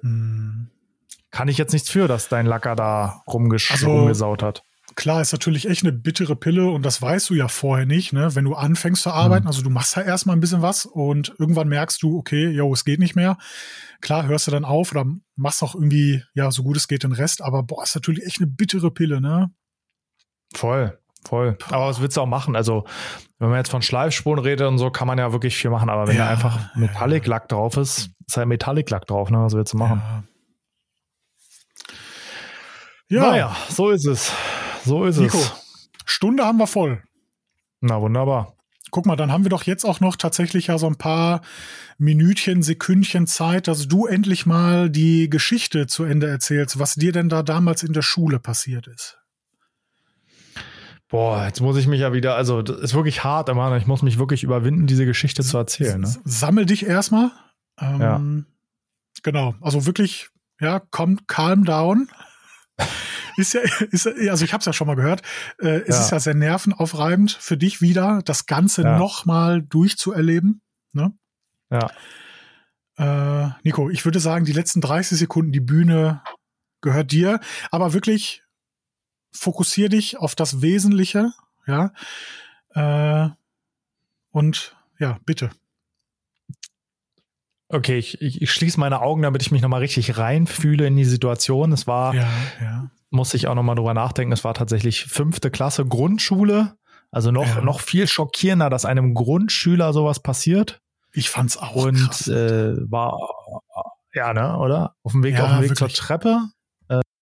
kann ich jetzt nichts für, dass dein Lacker da rumgesch also, rumgesaut hat. Klar, ist natürlich echt eine bittere Pille und das weißt du ja vorher nicht, ne? Wenn du anfängst zu arbeiten, mhm. also du machst ja erstmal ein bisschen was und irgendwann merkst du, okay, yo, es geht nicht mehr. Klar, hörst du dann auf oder machst auch irgendwie, ja, so gut es geht den Rest, aber boah, ist natürlich echt eine bittere Pille, ne? Voll, voll. Aber was willst du auch machen? Also, wenn man jetzt von Schleifspuren redet und so, kann man ja wirklich viel machen, aber wenn ja, da einfach Metallic-Lack drauf ist, ist halt Metallic-Lack drauf, ne? Was willst du machen? Ja. Ja. Naja, so ist es. So ist Nico, es. Stunde haben wir voll. Na wunderbar. Guck mal, dann haben wir doch jetzt auch noch tatsächlich ja so ein paar Minütchen, Sekündchen Zeit, dass du endlich mal die Geschichte zu Ende erzählst, was dir denn da damals in der Schule passiert ist. Boah, jetzt muss ich mich ja wieder, also das ist wirklich hart, Mann. Ich muss mich wirklich überwinden, diese Geschichte zu erzählen. Ne? Sammel dich erstmal. Ähm, ja. Genau, also wirklich, ja, komm, calm down ist ja, ist, also ich habe es ja schon mal gehört, äh, es ja. ist ja sehr nervenaufreibend für dich wieder, das Ganze ja. nochmal durchzuerleben. Ne? Ja. Äh, Nico, ich würde sagen, die letzten 30 Sekunden, die Bühne gehört dir, aber wirklich fokussier dich auf das Wesentliche, ja. Äh, und ja, bitte. Okay, ich, ich, ich schließe meine Augen, damit ich mich nochmal richtig reinfühle in die Situation. Es war, ja, ja. muss ich auch nochmal drüber nachdenken, es war tatsächlich fünfte Klasse Grundschule. Also noch, ja. noch viel schockierender, dass einem Grundschüler sowas passiert. Ich fand's auch. Und äh, war, ja, ne, oder? Auf dem Weg, ja, auf dem Weg zur Treppe.